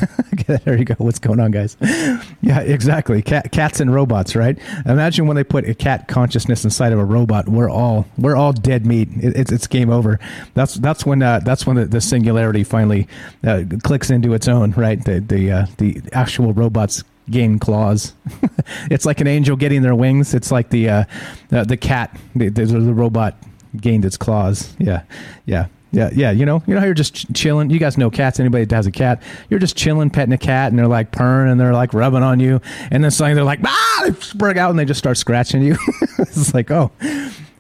There you go. What's going on guys? [LAUGHS] Yeah exactly. Cat, cats and robots right? Imagine when they put a cat consciousness inside of a robot we're all we're all dead meat. It, it's, it's game over. That's that's when uh, that's when the, the singularity finally uh, clicks into its own right? The the uh, the actual robots gain claws. [LAUGHS] it's like an angel getting their wings. It's like the uh, the, the cat, the, the, the robot gained its claws. Yeah, yeah. Yeah, yeah. You know, you know how you're just ch- chilling. You guys know cats. Anybody that has a cat, you're just chilling, petting a cat, and they're like purring and they're like rubbing on you, and then suddenly they're like ah, they spring out and they just start scratching you. [LAUGHS] it's like oh,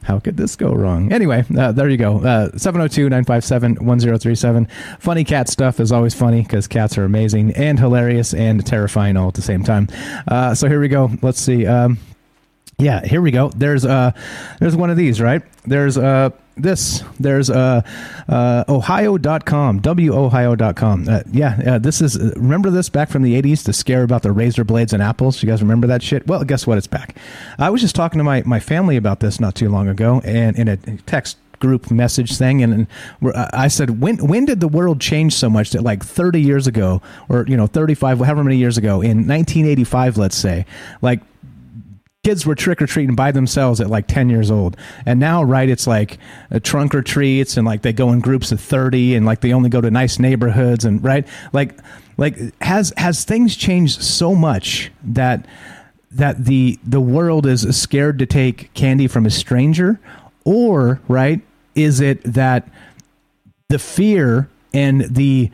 how could this go wrong? Anyway, uh, there you go. Uh, 702 957 1037. Funny cat stuff is always funny because cats are amazing and hilarious and terrifying all at the same time. Uh, so here we go. Let's see. Um, yeah, here we go. There's uh, there's one of these, right? There's uh, this. There's uh, uh, Ohio.com, WHIO.com. Uh, yeah, uh, this is, remember this back from the 80s, the scare about the razor blades and apples? You guys remember that shit? Well, guess what? It's back. I was just talking to my, my family about this not too long ago, and in a text group message thing and, and I said when when did the world change so much that like 30 years ago or you know 35 however many years ago in 1985 let's say like kids were trick or treating by themselves at like 10 years old. And now, right, it's like a trunk or treats and like they go in groups of 30 and like they only go to nice neighborhoods and right? Like like has has things changed so much that that the the world is scared to take candy from a stranger or right is it that the fear and the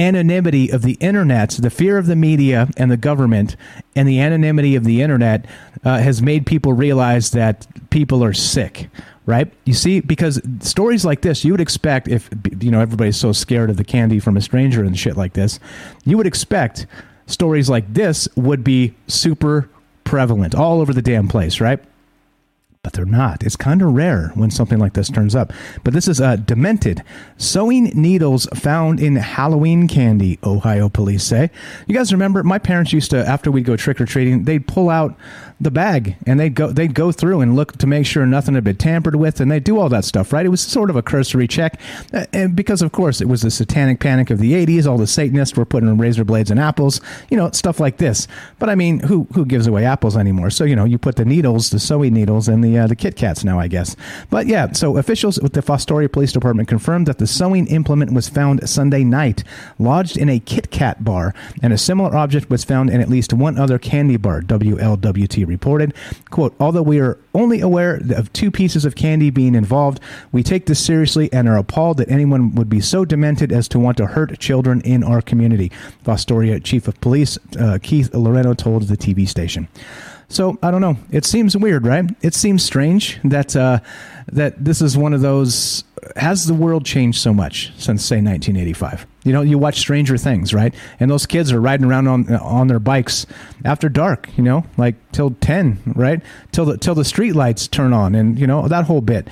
anonymity of the internet, the fear of the media and the government, and the anonymity of the internet uh, has made people realize that people are sick right? You see, because stories like this, you would expect if you know everybody's so scared of the candy from a stranger and shit like this, you would expect stories like this would be super prevalent all over the damn place, right? But they're not. It's kind of rare when something like this turns up. But this is uh, demented sewing needles found in Halloween candy, Ohio police say. You guys remember my parents used to after we'd go trick or treating, they'd pull out the bag and they'd go they'd go through and look to make sure nothing had been tampered with and they do all that stuff, right? It was sort of a cursory check. Uh, and because of course it was the satanic panic of the 80s, all the satanists were putting razor blades in apples, you know, stuff like this. But I mean, who who gives away apples anymore? So, you know, you put the needles, the sewing needles the the uh, the Kit Kats now, I guess. But yeah, so officials with the Fostoria Police Department confirmed that the sewing implement was found Sunday night, lodged in a Kit Kat bar, and a similar object was found in at least one other candy bar. WLWT reported, "quote Although we are only aware of two pieces of candy being involved, we take this seriously and are appalled that anyone would be so demented as to want to hurt children in our community." Fostoria Chief of Police uh, Keith Loreno told the TV station. So I don't know. It seems weird, right? It seems strange that uh, that this is one of those. Has the world changed so much since say 1985? You know, you watch Stranger Things, right? And those kids are riding around on on their bikes after dark. You know, like till 10, right? Till the till the street lights turn on, and you know that whole bit.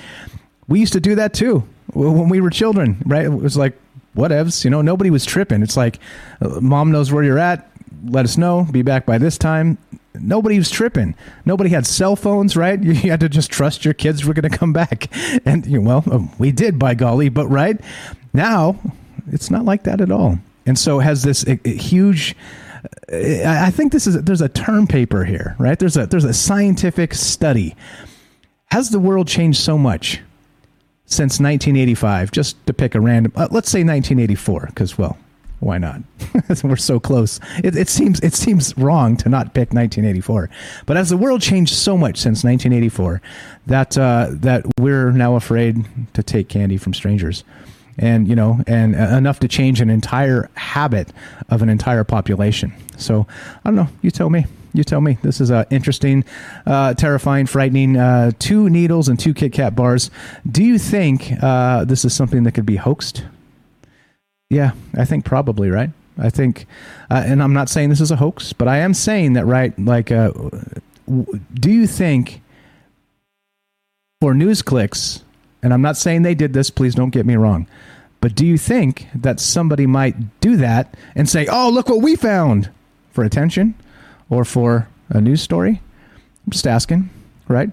We used to do that too when we were children, right? It was like whatevs. You know, nobody was tripping. It's like, uh, mom knows where you're at. Let us know. Be back by this time nobody was tripping. Nobody had cell phones, right? [LAUGHS] You had to just trust your kids were going to come back. [LAUGHS] And, you know, well, um, we did by golly, but right now it's not like that at all. And so has this a, a huge. I think this is there's a term paper here, right? There's a there's a scientific study. Has the world changed so much since 1985? Just to pick a random, uh, let's say 1984, because well, why not? [LAUGHS] We're so close. It, it, seems it seems wrong to not pick 1984, but as the world changed so much since 1984, that uh, that we're now afraid to take candy from strangers, and you know, and uh, enough to change an entire habit of an entire population. So I don't know. You tell me. You tell me. This is uh, interesting, uh, terrifying, frightening. Uh, two needles and two Kit Kat bars. Do you think uh, this is something that could be hoaxed? Yeah, I think probably right. I think, uh, and I'm not saying this is a hoax, but I am saying that right. Like, uh, do you think for news clicks, and I'm not saying they did this. Please don't get me wrong, but do you think that somebody might do that and say, "Oh, look what we found," for attention, or for a news story? I'm just asking, right?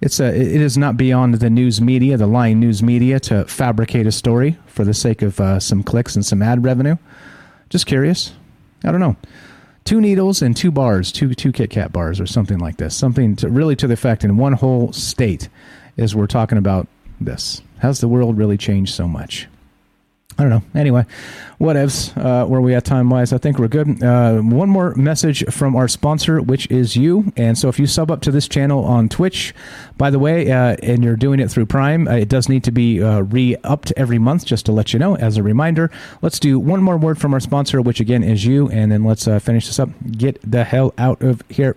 It's a, it is not beyond the news media, the lying news media, to fabricate a story for the sake of uh, some clicks and some ad revenue. Just curious. I don't know. Two needles and two bars, two two Kit Kat bars, or something like this. Something to really to the effect in one whole state is we're talking about this. Has the world really changed so much? I don't know. Anyway, whatevs. Uh, where we at time wise? I think we're good. Uh, one more message from our sponsor, which is you. And so, if you sub up to this channel on Twitch, by the way, uh, and you're doing it through Prime, uh, it does need to be uh, re upped every month, just to let you know as a reminder. Let's do one more word from our sponsor, which again is you, and then let's uh, finish this up. Get the hell out of here.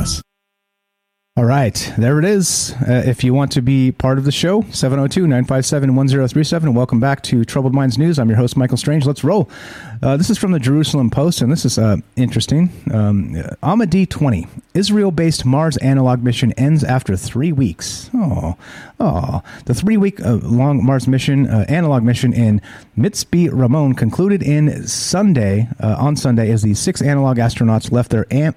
All right, there it is. Uh, if you want to be part of the show, 702 957 1037. Welcome back to Troubled Minds News. I'm your host, Michael Strange. Let's roll. Uh, this is from the Jerusalem Post, and this is uh, interesting. Um, AMADEE 20, Israel based Mars analog mission ends after three weeks. Oh, oh. The three week uh, long Mars mission, uh, analog mission in Mitzpe Ramon concluded in Sunday, uh, on Sunday, as the six analog astronauts left their Am-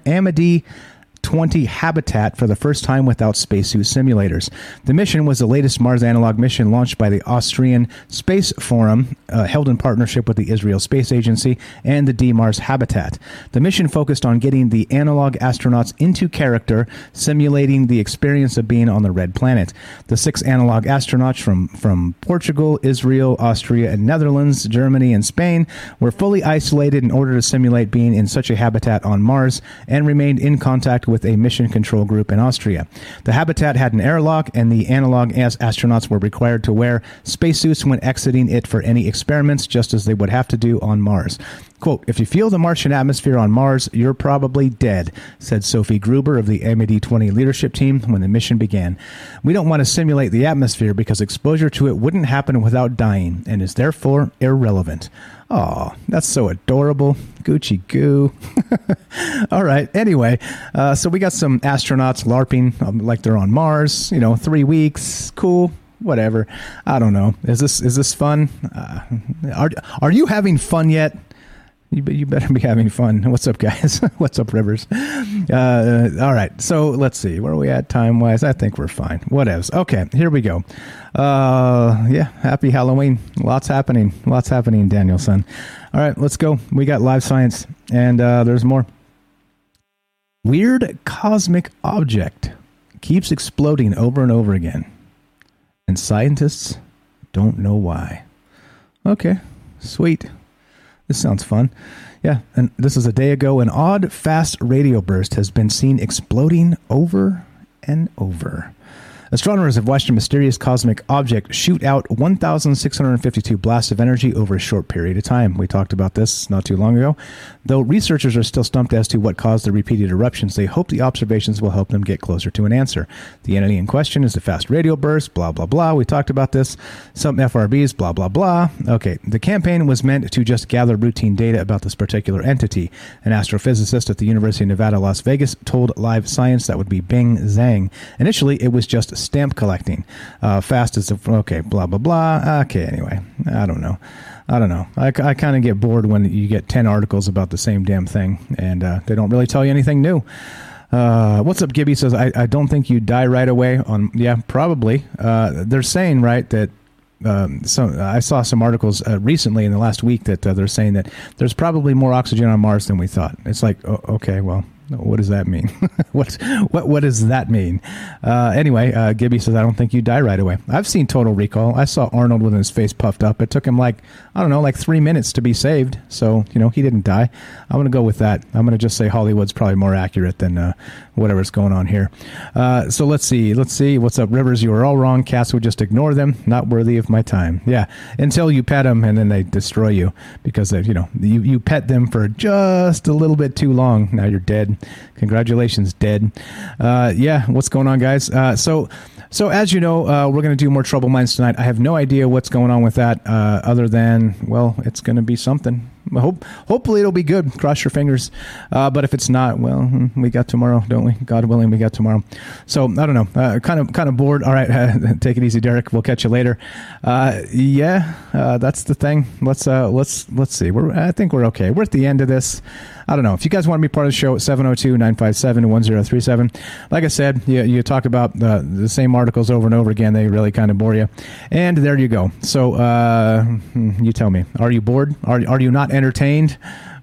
20 habitat for the first time without spacesuit simulators. The mission was the latest Mars analog mission launched by the Austrian Space Forum, uh, held in partnership with the Israel Space Agency and the DMARS Habitat. The mission focused on getting the analog astronauts into character, simulating the experience of being on the red planet. The six analog astronauts from, from Portugal, Israel, Austria, and Netherlands, Germany, and Spain were fully isolated in order to simulate being in such a habitat on Mars and remained in contact with a mission control group in Austria. The habitat had an airlock, and the analog astronauts were required to wear spacesuits when exiting it for any experiments, just as they would have to do on Mars. Quote, if you feel the Martian atmosphere on Mars, you're probably dead, said Sophie Gruber of the AMADEE 20 leadership team when the mission began. We don't want to simulate the atmosphere because exposure to it wouldn't happen without dying and is therefore irrelevant. Oh, that's so adorable. Gucci goo. [LAUGHS] All right. Anyway, uh, so we got some astronauts LARPing um, like they're on Mars, you know, three weeks. Cool. Whatever. I don't know. Is this is this fun? Uh, are are you having fun yet? You, you better be having fun. [LAUGHS] What's up, guys? [LAUGHS] What's up, Rivers? Uh, all right. So let's see. Where are we at time wise? I think we're fine. Whatevs. Okay. Here we go. Uh, yeah. Happy Halloween. Lots happening. Lots happening, Danielson. All right. Let's go. We got live science, and uh, there's more. Weird cosmic object keeps exploding over and over again, and scientists don't know why. Okay. Sweet. This sounds fun. Yeah, and this is a day ago. An odd, fast radio burst has been seen exploding over and over. Astronomers have watched a mysterious cosmic object shoot out 1,652 blasts of energy over a short period of time. We talked about this not too long ago. Though researchers are still stumped as to what caused the repeated eruptions, they hope the observations will help them get closer to an answer. The entity in question is a fast radio burst, blah, blah, blah. We talked about this. Some FRBs, blah, blah, blah. Okay, the campaign was meant to just gather routine data about this particular entity. An astrophysicist at the University of Nevada, Las Vegas, told Live Science that would be Bing Zhang. Initially, it was just stamp collecting. Uh, fast as, okay, blah, blah, blah. Okay, anyway, I don't know. I don't know. I, I kind of get bored when you get 10 articles about the same damn thing and uh, they don't really tell you anything new. Uh, what's up, Gibby says, I, I don't think you die right away on, yeah, probably. Uh, they're saying, right, that um, so I saw some articles uh, recently in the last week that uh, they're saying that there's probably more oxygen on Mars than we thought. It's like, okay, well, what does that mean? [LAUGHS] what what what does that mean? Uh, anyway, uh, Gibby says I don't think you die right away. I've seen Total Recall. I saw Arnold with his face puffed up. It took him like I don't know, like three minutes to be saved. So you know he didn't die. I'm gonna go with that. I'm gonna just say Hollywood's probably more accurate than uh, whatever's going on here. Uh, so let's see. Let's see. What's up, Rivers? You are all wrong. Cats would just ignore them. Not worthy of my time. Yeah, until you pet them and then they destroy you because they, you know you you pet them for just a little bit too long. Now you're dead. Congratulations, dead. Uh, yeah, what's going on, guys? Uh, so, so as you know, uh, we're going to do more Trouble Minds tonight. I have no idea what's going on with that, uh, other than well, it's going to be something. Hope, hopefully it'll be good. Cross your fingers. Uh, but if it's not, well, hmm, we got tomorrow, don't we? God willing, we got tomorrow. So I don't know. Uh, kind of, kind of bored. All right, [LAUGHS] take it easy, Derek. We'll catch you later. Uh, yeah, uh, that's the thing. Let's uh, let's let's see. We're I think we're okay. We're at the end of this. I don't know. If you guys want to be part of the show, 702-957-1037. Like I said, you, you talk about the, the same articles over and over again. They really kind of bore you. And there you go. So hmm, you tell me, are you bored? Are, are you not entertained?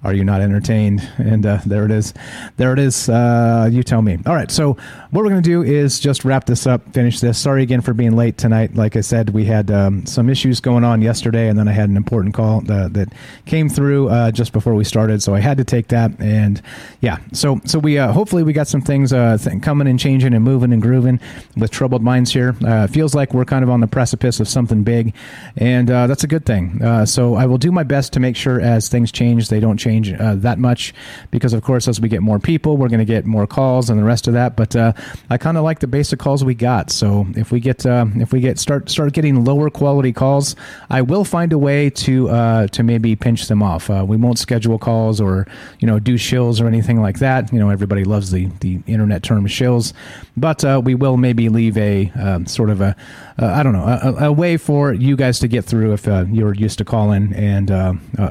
Are you not entertained? And uh, there it is. There it is. Uh, you tell me. All right. So what we're going to do is just wrap this up, finish this. Sorry again for being late tonight. Like I said, we had um, some issues going on yesterday, and then I had an important call uh, that came through uh, just before we started, so I had to take that. And yeah, so so we uh, hopefully we got some things uh, th- coming and changing and moving and grooving with troubled minds here. feels like we're kind of on the precipice of something big, and that's a good thing. so I will do my best to make sure as things change, they don't change change uh, that much because, of course, as we get more people, we're going to get more calls and the rest of that. But uh, I kind of like the basic calls we got. So if we get uh, if we get start start getting lower quality calls, I will find a way to uh, to maybe pinch them off. Uh, we won't schedule calls or you know do shills or anything like that. You know, everybody loves the the internet term shills, but uh, we will maybe leave a um, sort of a I don't know a, a, way for you guys to get through if you're used to calling and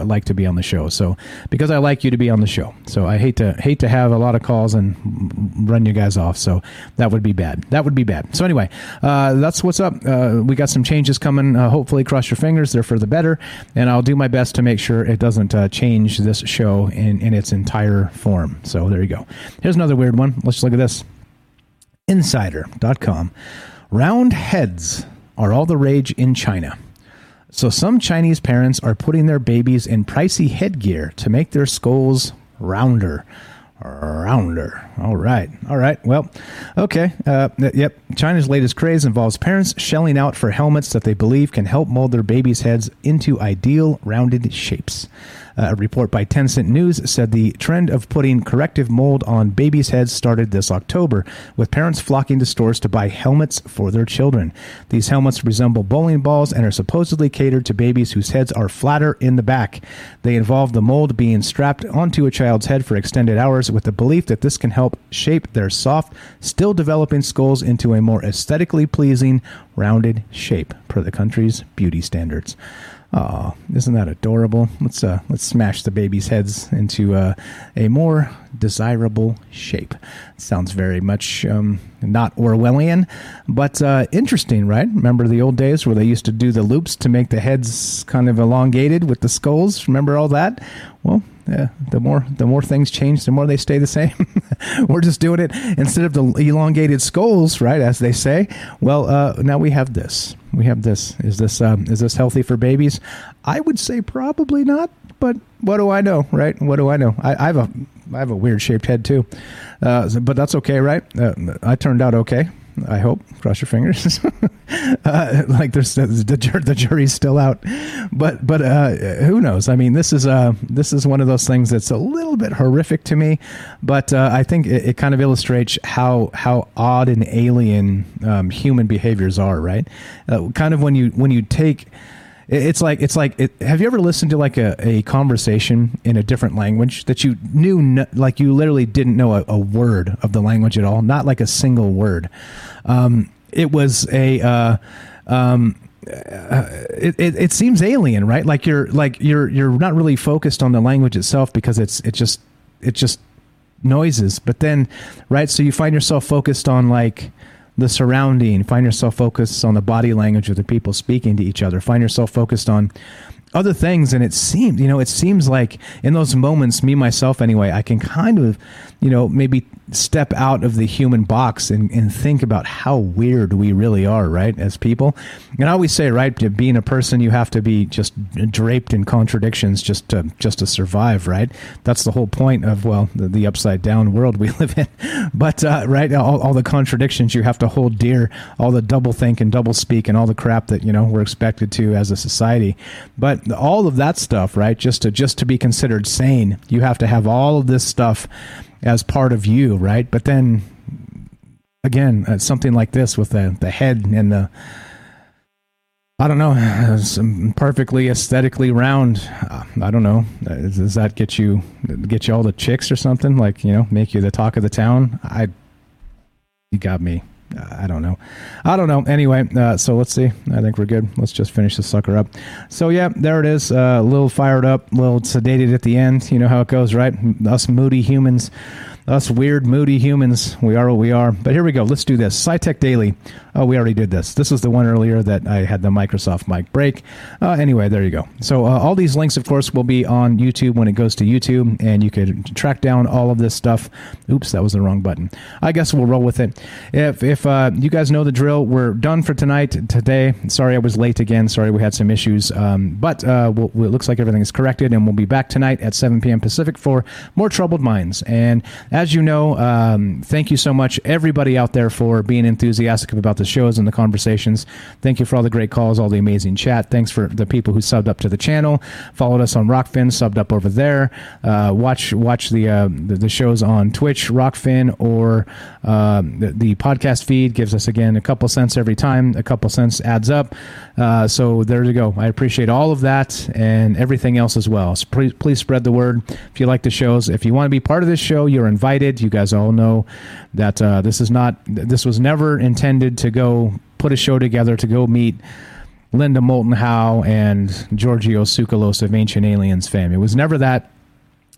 like to be on the show. So because I like you to be on the show. So I hate to hate to have a lot of calls and run you guys off. So that would be bad. That would be bad. So anyway, uh, that's what's up. Uh, we got some changes coming. Uh, hopefully, cross your fingers. They're for the better, and I'll do my best to make sure it doesn't uh, change this show in in its entire form. So there you go. Here's another weird one. Let's look at this. Insider.com. Round heads are all the rage in China. So some Chinese parents are putting their babies in pricey headgear to make their skulls rounder. Rounder. All right. All right. Well, okay. Uh, yep. China's latest craze involves parents shelling out for helmets that they believe can help mold their babies' heads into ideal rounded shapes. Uh, a report by Tencent News said the trend of putting corrective mold on babies' heads started this October, with parents flocking to stores to buy helmets for their children. These helmets resemble bowling balls and are supposedly catered to babies whose heads are flatter in the back. They involve the mold being strapped onto a child's head for extended hours with the belief that this can help shape their soft, still developing skulls into a more aesthetically pleasing, rounded shape per the country's beauty standards. Oh, isn't that adorable? Let's uh, let's smash the baby's heads into uh, a more desirable shape. Sounds very much um, not Orwellian, but uh, interesting, right? Remember the old days where they used to do the loops to make the heads kind of elongated with the skulls? Remember all that? Well, yeah, the more the more things change, the more they stay the same. [LAUGHS] We're just doing it instead of the elongated skulls, right? As they say. Well, uh, now we have this. We have this. Is this um, is this healthy for babies? I would say probably not. But what do I know, right? What do I know? I, I have a I have a weird shaped head too, uh, but that's okay, right? Uh, I turned out okay. I hope. Cross your fingers. [LAUGHS] uh, like there's the, the jury's still out, but but uh, who knows? I mean, this is uh this is one of those things that's a little bit horrific to me, but uh, I think it, it, kind of illustrates how how odd and alien um, human behaviors are. Right? Uh, kind of when you when you take it's like it's like it, have you ever listened to like a, a conversation in a different language that you knew no, like you literally didn't know a, a, word of the language at all not like a single word um, it was a uh, um, uh, it, it, it seems alien right like you're like you're you're not really focused on the language itself because it's it just it just noises but then right so you find yourself focused on like the surrounding. Find yourself focused on the body language of the people speaking to each other. Find yourself focused on other things and it seems you know it seems like in those moments me myself anyway i can kind of you know maybe step out of the human box and, and think about how weird we really are right as people. And i always say right being a person you have to be just draped in contradictions just to just to survive right? That's the whole point of well the, the upside down world we [LAUGHS] live in. But uh, right all, all the contradictions you have to hold dear all the double think and double speak and all the crap that you know we're expected to as a society. But all of that stuff, right? Just to just to be considered sane, you have to have all of this stuff as part of you, right? But then again, uh, something like this with the the head and the I don't know, [SIGHS] some perfectly aesthetically round. Uh, I don't know. Uh, does that get you get you all the chicks or something? Like you know, make you the talk of the town? I you got me. I don't know. I don't know. Anyway, uh, so let's see. I think we're good. Let's just finish the sucker up. So yeah, there it is. Uh, a little fired up, a little sedated at the end. You know how it goes, right? Us moody humans us weird, moody humans, we are what we are. But here we go. Let's do this. SciTech Daily. Oh, we already did this. This was the one earlier that I had the Microsoft mic break. Uh, anyway, there you go. So uh, all these links, of course, will be on YouTube when it goes to YouTube, and you could track down all of this stuff. Oops, that was the wrong button. I guess we'll roll with it. If if uh, you guys know the drill, we're done for tonight. Today, sorry I was late again. Sorry we had some issues, um, but uh, we'll, it looks like everything is corrected, and we'll be back tonight at 7 p.m. Pacific for more troubled minds. And as you know, um, thank you so much, everybody out there, for being enthusiastic about the shows and the conversations. Thank you for all the great calls, all the amazing chat. Thanks for the people who subbed up to the channel, followed us on Rokfin, subbed up over there. Uh, watch watch the, uh, the, the shows on Twitch, Rokfin, or uh, the, the, podcast feed gives us again a couple cents every time. A couple cents adds up. Uh, so there you go. I appreciate all of that and everything else as well. So please, please spread the word if you like the shows. If you want to be part of this show, you're invited. You guys all know that uh, this is not. This was never intended to go put a show together to go meet. Linda Moulton Howe and Giorgio Tsoukalos of Ancient Aliens fame. It was never that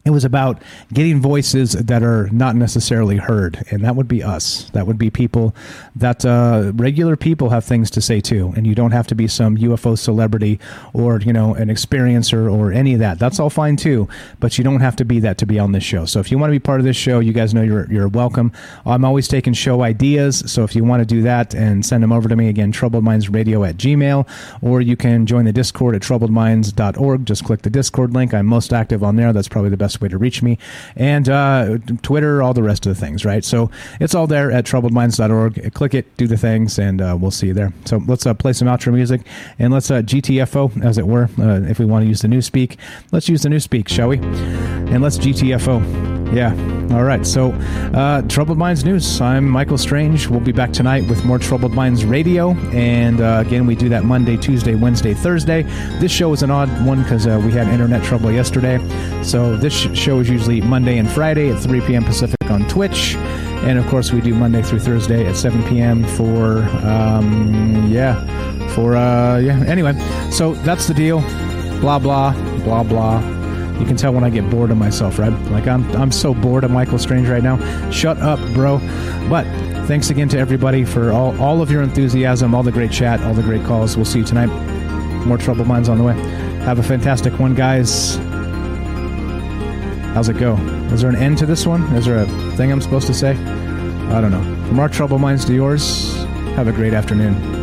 it was about getting voices that are not necessarily heard and that would be us. That would be people that uh, regular people have things to say too and you don't have to be some ufo celebrity or you know an experiencer or any of that. That's all fine too but you don't have to be that to be on this show. So if you want to be part of this show you guys know you're, you're welcome. I'm always taking show ideas so if you want to do that and send them over to me again troubled minds radio at gmail or you can join the discord at troubledminds.org just click the discord link. I'm most active on there. That's probably the best best way to reach me, and uh, Twitter, all the rest of the things, right? So it's all there at troubledminds.org. Click it, do the things, and uh, we'll see you there. So let's uh, play some outro music, and let's uh, GTFO, as it were, uh, if we want to use the new speak. Let's use the new speak, shall we? And let's GTFO. Yeah. All right. So, uh, Troubled Minds News. I'm Michael Strange. We'll be back tonight with more Troubled Minds Radio. And again, we do that Monday, Tuesday, Wednesday, Thursday. This show is an odd one because we had internet trouble yesterday. So, this show is usually Monday and Friday at 3 p.m. Pacific on Twitch. And of course, we do Monday through Thursday at 7 p.m. for, um, yeah, for, uh, yeah. Anyway, so that's the deal. Blah, blah, blah, blah. You can tell when I get bored of myself, right? Like I'm, I'm so bored of Michael Strange right now. Shut up, bro. But thanks again to everybody for all, all of your enthusiasm, all the great chat, all the great calls. We'll see you tonight. More Troubled Minds on the way. Have a fantastic one, guys. How's it go? Is there an end to this one? Is there a thing I'm supposed to say? I don't know. From our trouble minds to yours, have a great afternoon.